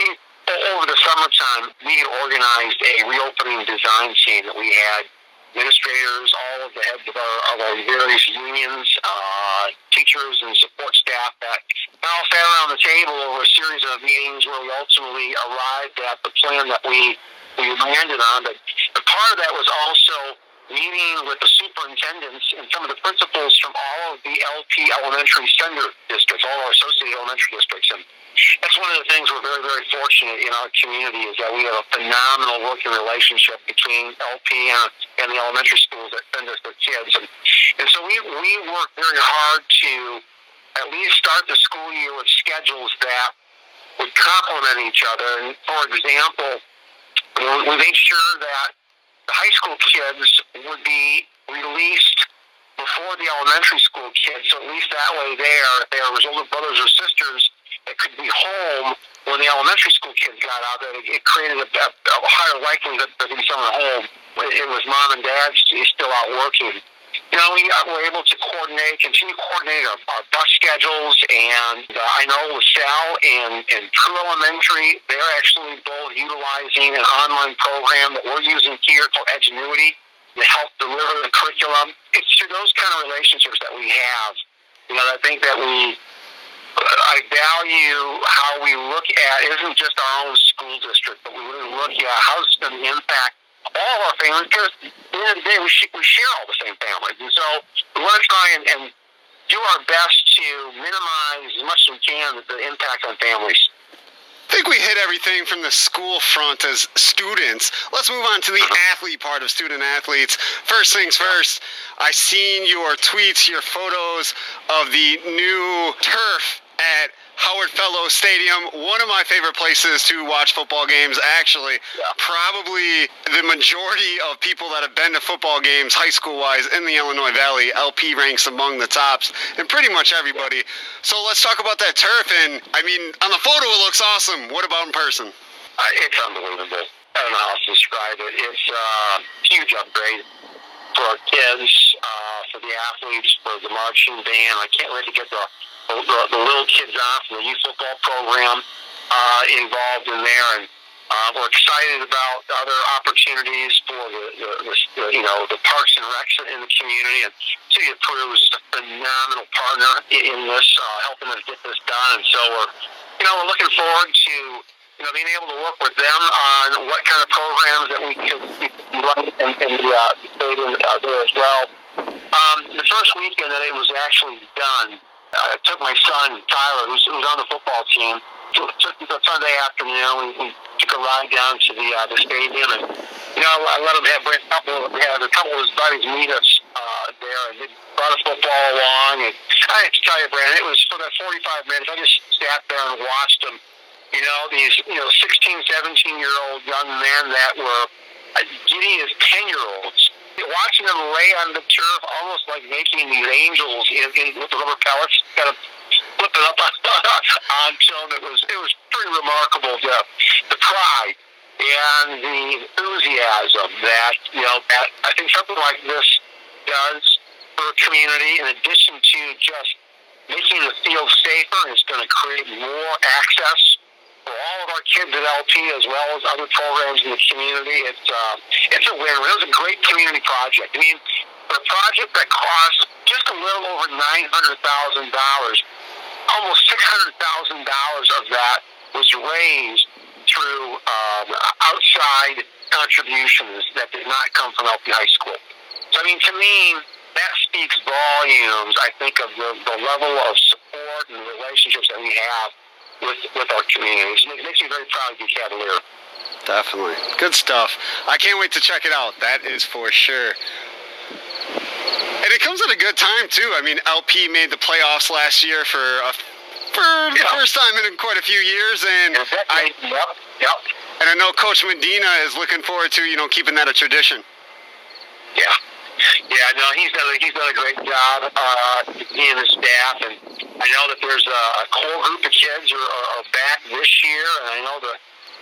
over the summertime, we organized a reopening design team that we had administrators, all of the heads of our, of our various unions, uh, teachers, and support staff that all sat around the table over a series of meetings where we ultimately arrived at the plan that we we landed on. But, but part of that was also meeting with the superintendents and some of the principals from all of the LP elementary sender districts, all our associated elementary districts. And that's one of the things we're very, very fortunate in our community is that we have a phenomenal working relationship between LP and, and the elementary schools that send us their kids. And, and so we, we work very hard to at least start the school year with schedules that would complement each other. And for example, we made sure that high school kids would be released before the elementary school kids. So at least that way there, they are older brothers or sisters, that could be home when the elementary school kids got out there. It created a, a, a higher likelihood that there'd be someone home. It was mom and dad still out working. You know, we were able to coordinate, continue coordinating our, our bus schedules, and uh, I know LaSalle and, and Peru Elementary, they're actually both utilizing an online program that we're using here called Edgenuity to help deliver the curriculum. It's through those kind of relationships that we have. You know, I think that we I value how we look at it isn't just our own school district, but we really look at how it's going to impact all of our families. Because the end of the day, we, sh- we share all the same families. And so we want to try and, and do our best to minimize as much as we can the, the impact on families. I think we hit everything from the school front as students. Let's move on to the uh-huh. athlete part of student athletes. First things first, I seen your tweets, your photos of the new turf at Howard Fellows Stadium, one of my favorite places to watch football games. Actually, Yeah. probably the majority of people that have been to football games, high school wise, in the Illinois Valley, LP ranks among the tops, and pretty much everybody. So let's talk about that turf. And I mean, on the photo, it looks awesome. What about in person? Uh, it's unbelievable. I don't know how to describe it. It's a uh, huge upgrade for our kids, uh, for the athletes, for the marching band. I can't wait to get the the, the little kids on from the youth football program uh, involved in there, and uh, we're excited about other opportunities for the, the, the, the you know the parks and recs in the community. And City of Peru is a phenomenal partner in, in this, uh, helping us get this done. And so we're you know we're looking forward to you know, being able to work with them on what kind of programs that we could run in, in the uh, stadium uh, there as well. Um, the first weekend that it was actually done, I took my son Tyler, who's, who's on the football team. Took the Sunday afternoon. We, we took a ride down to the uh, the stadium, and you know, I let him have a couple. We had a couple of his buddies meet us uh, there, and they brought a football along. And I have to tell you, Brandon, it was for that 45 minutes. I just sat there and watched them you know, these, you know, 16, 17 year old young men that were as giddy as 10 year olds. Watching them lay on the turf, almost like making these angels in, in with the rubber pellets, kind of flipping up on, onto them. It was, it was pretty remarkable. The, the pride and the enthusiasm that, you know, that I think something like this does for a community, in addition to just making the field safer, it's going to create more access for all of our kids at LP as well as other programs in the community. It's uh, it's a win. It was a great community project. I mean, for a project that cost just a little over nine hundred thousand dollars, almost six hundred thousand dollars of that was raised through um, outside contributions that did not come from LP High School. So I mean, to me, that speaks volumes. I think of the, the level of support and relationships that we have with with our communities. It makes me very proud to be Cavalier. Definitely. Good stuff. I can't wait to check it out. That is for sure. And it comes at a good time too. I mean, LP made the playoffs last year for a, for the Yeah. first time in quite a few years, and I yep, yep, and I know Coach Medina is looking forward to you know keeping that a tradition. yeah, yeah. No, he's done a, he's done a great job. Uh, he and his staff, and I know that there's a, a core group of kids are, are, are back this year, and I know the.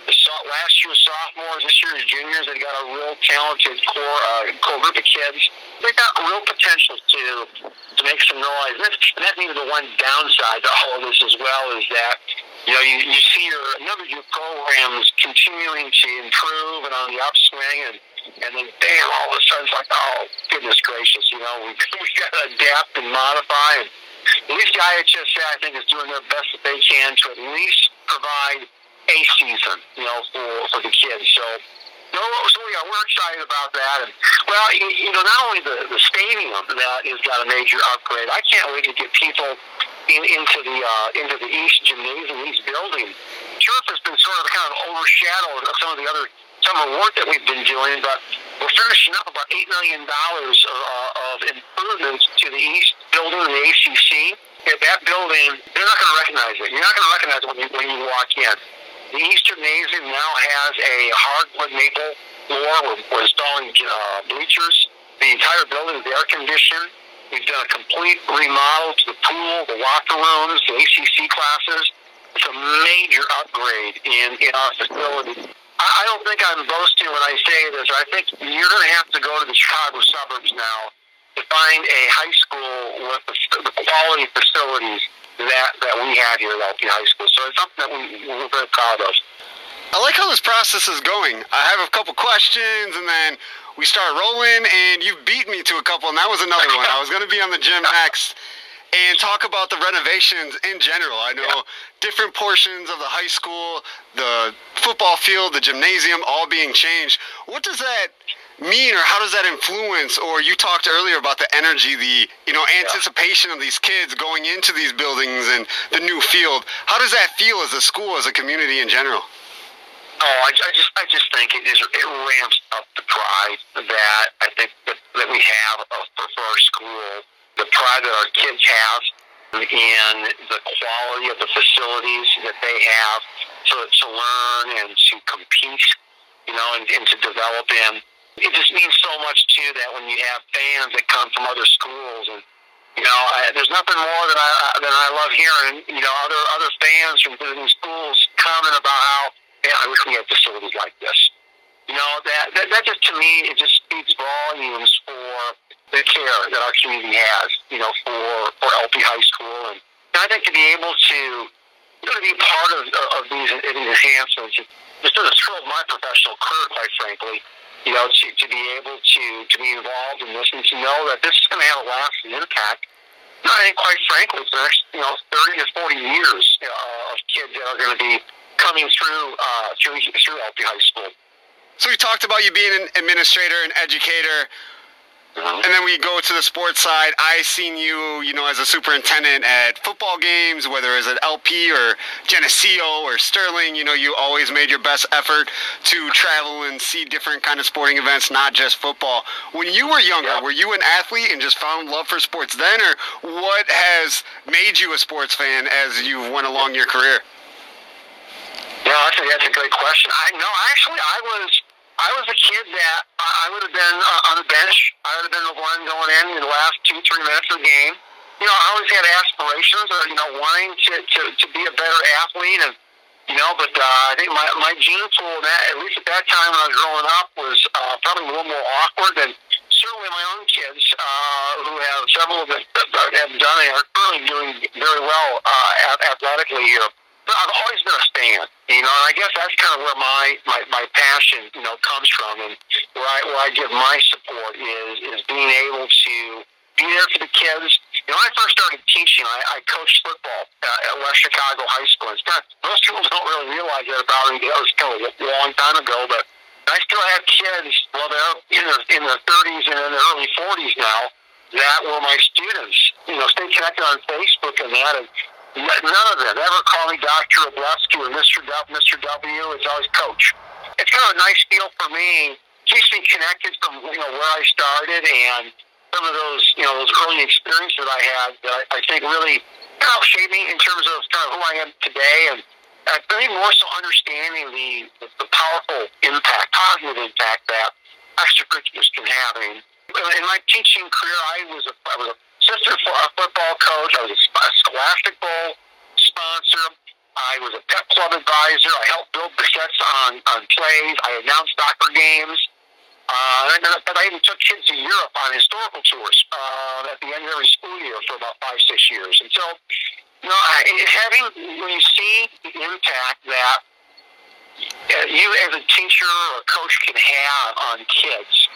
The last year's sophomores, this year's juniors, they got a real talented core uh, core group of kids. They got real potential to to make some noise. And that's, maybe the one downside to all of this as well is that you know you, you see your a number your programs continuing to improve and on the upswing, and and then bam, all of a sudden it's like, oh goodness gracious, you know we we got to adapt and modify. And at least the IHSA I think is doing their best that they can to at least provide a season, you know, for for the kids. So. No, so yeah, we're excited about that. And well, you, you know, not only the the stadium that has got a major upgrade. I can't wait to get people in, into the uh, into the East Gymnasium, East building. Turf has been sort of kind of overshadowed of some of the other summer work that we've been doing, but we're finishing up about eight million dollars uh, of improvements to the East building, the ACC. That building, they're not going to recognize it. You're not going to recognize it when you when you walk in. The East Gymnasium now has a hardwood maple floor. We're, we're installing uh, bleachers. The entire building is air conditioned. We've done a complete remodel to the pool, the locker rooms, the ACC classes. It's a major upgrade in, in our facility. I, don't think I'm boasting when I say this. I think you're going to have to go to the Chicago suburbs now to find a high school with the, the quality facilities that, that we have here at LP High School. So it's something that we, we're very proud of. I like how this process is going. I have a couple questions, and then we start rolling, and you beat me to a couple, and that was another one. I was going to be on the gym next and talk about the renovations in general. I know Yeah. different portions of the high school, the football field, the gymnasium, all being changed. What does that mean, or how does that influence? Or you talked earlier about the energy, the you know anticipation yeah. of these kids going into these buildings and the new field. How does that feel as a school, as a community in general? Oh, I, I just I just think it is it ramps up the pride that I think that, that we have for, for our school, the pride that our kids have in the quality of the facilities that they have to, to learn and to compete, you know, and, and to develop in. It just means so much too that when you have fans that come from other schools and you know I, there's nothing more than I than I love hearing you know other other fans from visiting schools comment about how yeah I wish we had facilities like this. You know that that, that just to me it just speaks volumes for the care that our community has you know for for LP High School and I think to be able to you know, to be part of, of these, these enhancements, just sort of thrilled my professional career, quite frankly you know, to, to be able to, to be involved in this and to know that this is going to have a lasting impact. I think, quite frankly, for the next, you know, 30 to 40 years uh, of kids that are going to be coming through, uh, through, through LP High School. So we talked about you being an administrator and educator. And then we go to the sports side. I seen you, you know, as a superintendent at football games, whether it's at LP or Geneseo or Sterling. You know, you always made your best effort to travel and see different kind of sporting events, not just football. When you were younger, yeah. were you an athlete and just found love for sports then, or what has made you a sports fan as you've went along your career? No, that's a, that's a great question. I no, actually, I was I was a kid that I would have been uh, on the bench. I would have been the one going in in the last two, three minutes of the game. You know, I always had aspirations or, you know, wanting to, to, to be a better athlete. And, you know, but uh, I think my, my gene pool, that, at least at that time when I was growing up, was uh, probably a little more awkward than certainly my own kids uh, who have several of them have done it are currently doing very well uh, athletically here. But I've always been a fan, you know, and I guess that's kind of where my, my, my passion, you know, comes from and where I, where I give my support is, is being able to be there for the kids. You know, when I first started teaching, I, I coached football uh, at West Chicago High School. It's kind of, most people don't really realize that about me. That was kind of a long time ago, but I still have kids, well, they're in their, in their 30s and in their early 40s now, that were my students. You know, stay connected on Facebook and that. And None of them ever call me Dr. Wrobleski or Mr. W. Mr. W. It's always Coach. It's kind of a nice deal for me. Keeps me connected from you know where I started and some of those you know those early experiences that I had that I, I think really helped shape me in terms of kind of who I am today and I think more so understanding the, the, powerful impact, positive impact that extracurriculars can have. Mean, in my teaching career, I was a, I was a assistant for a football coach. I was a Scholastic Bowl sponsor. I was a pep club advisor. I helped build the sets on, on plays. I announced soccer games. Uh, and but I even took kids to Europe on historical tours uh, at the end of every school year for about five, six years. And so, you know, having when you see the impact that uh, you as a teacher or a coach can have on kids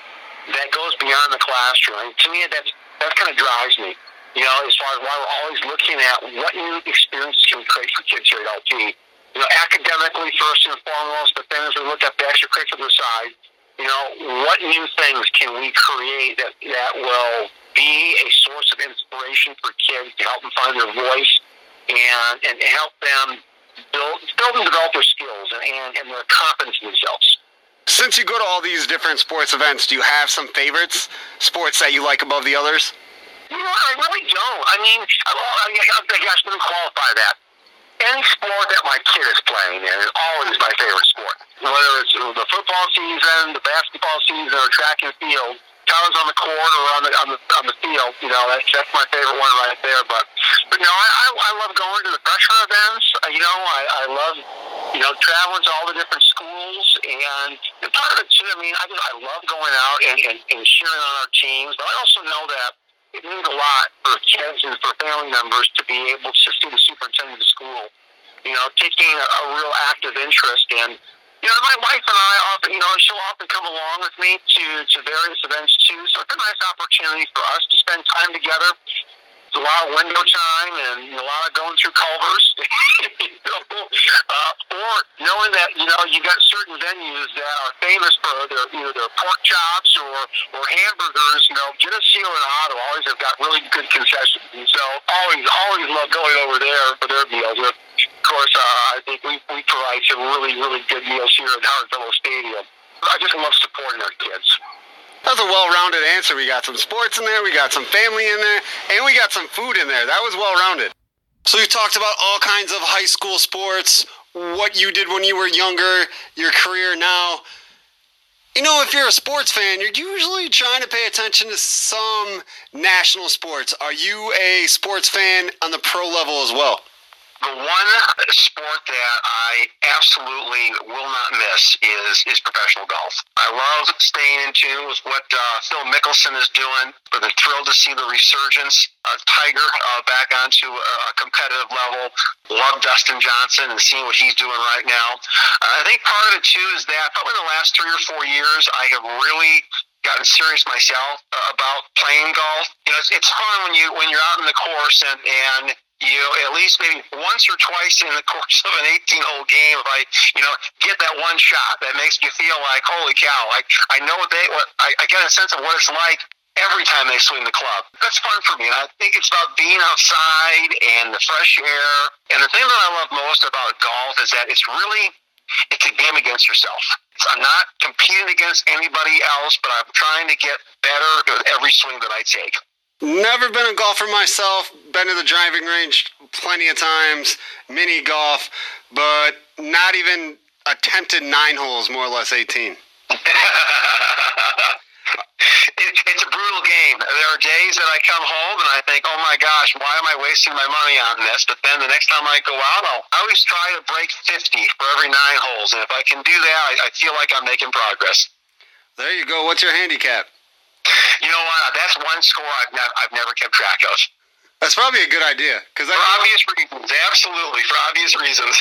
that goes beyond the classroom. to me, that's that kind of drives me. You know, as far as why we're always looking at what new experiences can we create for kids here at LP. You know, academically first and foremost, but then as we look at the extracurricular side, you know, what new things can we create that that will be a source of inspiration for kids to help them find their voice and and help them build build and develop their skills and, and, and their confidence in themselves. Since you go to all these different sports events, do you have some favorites, sports that you like above the others? You know, I really don't. I mean, I guess let me qualify that. Any sport that my kid is playing in is always my favorite sport. Whether it's the football season, the basketball season, or track and field, Tyler's on the court or on the on the on the field. You know, that's that's my favorite one right there. But but no, I I, love going to the freshman events. You know, I I love you know traveling to all the different schools and, and part of it too. I mean, I just I love going out and, and and cheering on our teams. But I also know that it means a lot for kids and for family members to be able to see the superintendent of the school. You know, taking a, a real active interest in you know, my wife and I often, you know, she'll often come along with me to, to various events too. So it's a nice opportunity for us to spend time together. A lot of window time and a lot of going through Culver's. you know, uh, or knowing that you know you got certain venues that are famous for their either their pork chops or or hamburgers. You know, Geneseo and Otto always have got really good concessions, and so always always love going over there for their meals. Of course, uh, I think we we provide some really really good meals here at Howard Fellow Stadium. I just love supporting our kids. That's a well-rounded answer. We got some sports in there, we got some family in there, and we got some food in there. That was well-rounded. So you talked about all kinds of high school sports, what you did when you were younger, your career now. You know, if you're a sports fan, you're usually trying to pay attention to some national sports. Are you a sports fan on the pro level as well? The one sport that I absolutely will not miss is is professional golf. I love staying in tune with what uh, Phil Mickelson is doing. I've been thrilled to see the resurgence of Tiger uh, back onto a competitive level. Love Dustin Johnson and seeing what he's doing right now. Uh, I think part of it too is that probably in the last three or four years, I have really gotten serious myself uh, about playing golf. You know, it's, it's fun when you when you're out in the course and and you know, at least maybe once or twice in the course of an 18 hole game, if I, you know, get that one shot that makes you feel like, holy cow, like I know they, what, I, I get a sense of what it's like every time they swing the club. That's fun for me. And I think it's about being outside and the fresh air. And the thing that I love most about golf is that it's really, it's a game against yourself. I'm not competing against anybody else, but I'm trying to get better with every swing that I take. Never been a golfer myself. Been to the driving range plenty of times, mini golf, but not even attempted nine holes, more or less 18. it, it's a brutal game. There are days that I come home and I think, oh my gosh, why am I wasting my money on this? But then the next time I go out, I'll I always try to break 50 for every nine holes. And if I can do that, I, I feel like I'm making progress. There you go. What's your handicap? You know what? That's one score I've, never I've never kept track of. That's probably a good idea. Cause for I, obvious reasons, absolutely, for obvious reasons.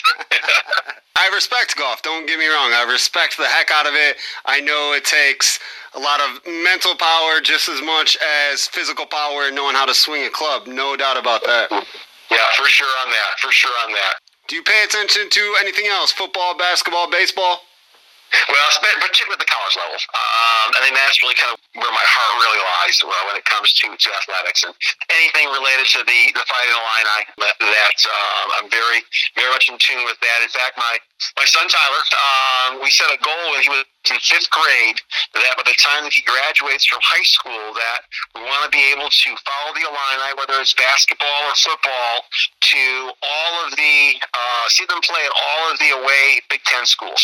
I respect golf. Don't get me wrong. I respect the heck out of it. I know it takes a lot of mental power just as much as physical power knowing how to swing a club. No doubt about that. Yeah, for sure on that. For sure on that. Do you pay attention to anything else? Football, basketball, baseball? Well, particularly at the college level. Um, I think that's really kind of where my heart really lies uh, when it comes to, to athletics and anything related to the, the Fighting Illini. That, that um, I'm very very much in tune with that. In fact, my my son Tyler, um, we set a goal when he was in fifth grade that by the time that he graduates from high school, that we want to be able to follow the Illini, whether it's basketball or football, to all of the uh, see them play at all of the away Big Ten schools.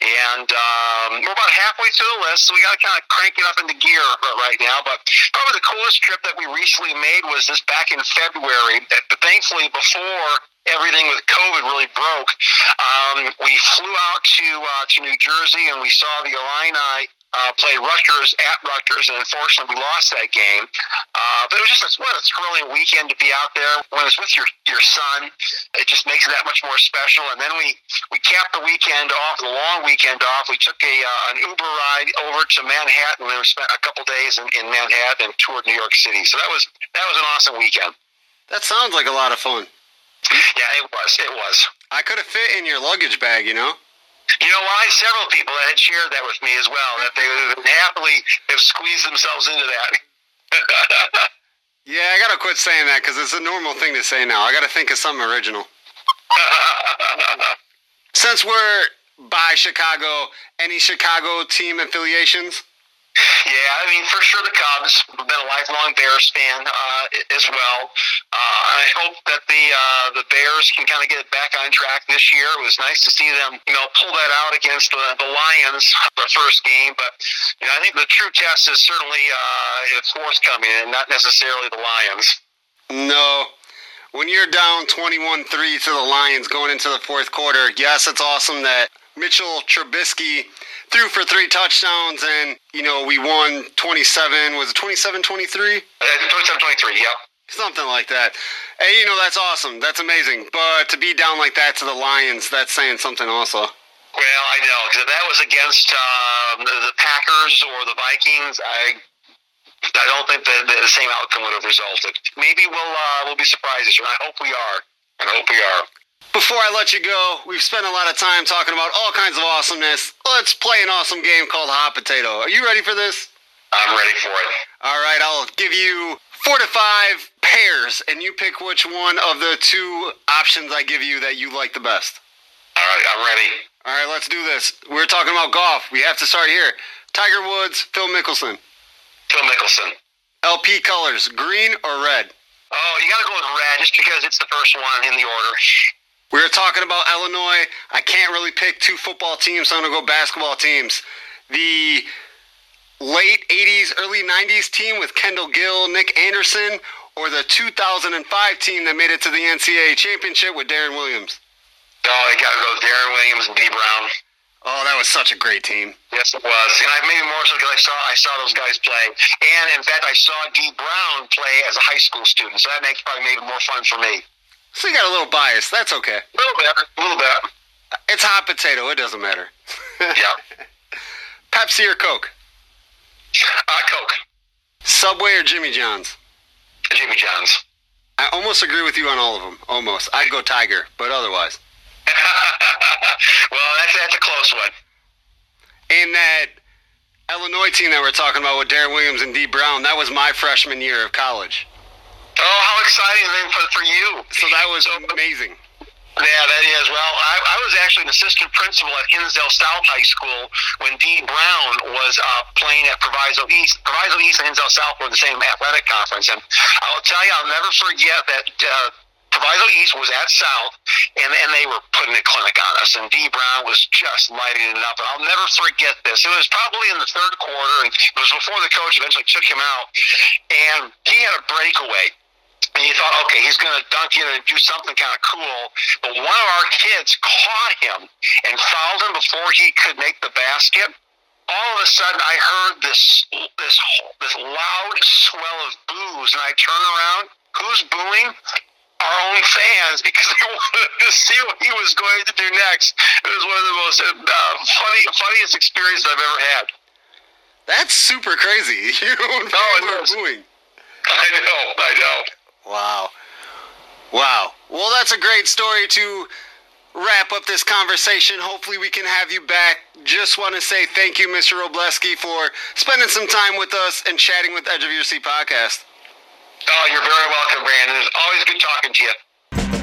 And um, we're about halfway through the list, so we got to kind of crank it up into gear right now. But probably the coolest trip that we recently made was this back in February. Thankfully, before everything with COVID really broke, um, we flew out to uh, to New Jersey and we saw the Illini uh, play Rutgers at Rutgers, and unfortunately we lost that game. Uh, but it was just a, what a thrilling weekend to be out there. When it's with your your son, it just makes it that much more special. And then we we capped the weekend off, the long weekend off. We took a uh, an Uber ride over to Manhattan, and we spent a couple days in, in Manhattan and toured New York City. So that was that was an awesome weekend. That sounds like a lot of fun. Yeah, it was. It was. I could have fit in your luggage bag, you know. You know why? Several people had shared that with me as well, that they would happily have squeezed themselves into that. yeah, I gotta quit saying that because it's a normal thing to say now. I gotta think of something original. Since we're by Chicago, any Chicago team affiliations? Yeah, I mean, for sure the Cubs. I've been a lifelong Bears fan uh, as well. Uh, I hope that the uh, the Bears can kind of get back on track this year. It was nice to see them, you know, pull that out against the, the Lions the first game. But you know, I think the true test is certainly uh, it's forthcoming, and not necessarily the Lions. No, when you're down 21-3 to the Lions going into the fourth quarter, yes, it's awesome that Mitchell Trubisky threw for three touchdowns, and you know we won 27. Was it 27 23? Uh, 27 23. Yeah. Something like that. Hey, you know that's awesome. That's amazing. But to be down like that to the Lions, that's saying something also. Well, I know that was against um, the Packers or the Vikings, I I don't think the, the same outcome would have resulted. Maybe we'll uh, we'll be surprised this year. I hope we are. I hope we are. Before I let you go, we've spent a lot of time talking about all kinds of awesomeness. Let's play an awesome game called Hot Potato. Are you ready for this? I'm ready for it. All right, I'll give you four to five pairs, and you pick which one of the two options I give you that you like the best. All right, I'm ready. All right, let's do this. We're talking about golf. We have to start here. Tiger Woods, Phil Mickelson. Phil Mickelson. LP colors, green or red? Oh, you got to go with red just because it's the first one in the order. We were talking about Illinois. I can't really pick two football teams, so I'm going to go basketball teams. The late 80s, early 90s team with Kendall Gill, Nick Anderson, or the 2005 team that made it to the NCAA championship with Deron Williams? Oh, you got to go Deron Williams and Dee Brown. Oh, that was such a great team. Yes, it was, and I maybe more so because I saw I saw those guys play, and in fact, I saw Dee Brown play as a high school student, so that makes probably made it more fun for me. So you got a little bias. That's okay. A little bit, a little bit. It's hot potato. It doesn't matter. Yeah. Pepsi or Coke? Uh, Coke, Subway or Jimmy John's? Jimmy John's. I almost agree with you on all of them. Almost. I'd go Tiger, but otherwise. well, that's that's a close one. And that Illinois team that we're talking about with Deron Williams and Dee Brown, that was my freshman year of college. Oh, how exciting then for for you! So that was amazing. Yeah, that is. Well, I, I was actually an assistant principal at Hinsdale South High School when Dee Brown was uh, playing at Proviso East. Proviso East and Hinsdale South were the same athletic conference, and I'll tell you, I'll never forget that. Uh, Proviso East was at South, and, and they were putting a clinic on us, and Dee Brown was just lighting it up. And I'll never forget this. It was probably in the third quarter, and it was before the coach eventually took him out, and he had a breakaway and you thought, okay, he's going to dunk in and do something kind of cool. But one of our kids caught him and fouled him before he could make the basket. All of a sudden, I heard this this this loud swell of boos, and I turn around. Who's booing? Our own fans because they wanted to see what he was going to do next. It was one of the most uh, funny funniest experiences I've ever had. That's super crazy. You No, it were booing. I know, I know. Wow. Wow. Well, that's a great story to wrap up this conversation. Hopefully, we can have you back. Just want to say thank you, Mr. Wrobleski, for spending some time with us and chatting with Edge of Your Seat podcast. Oh, you're very welcome, Brandon. It's always good talking to you.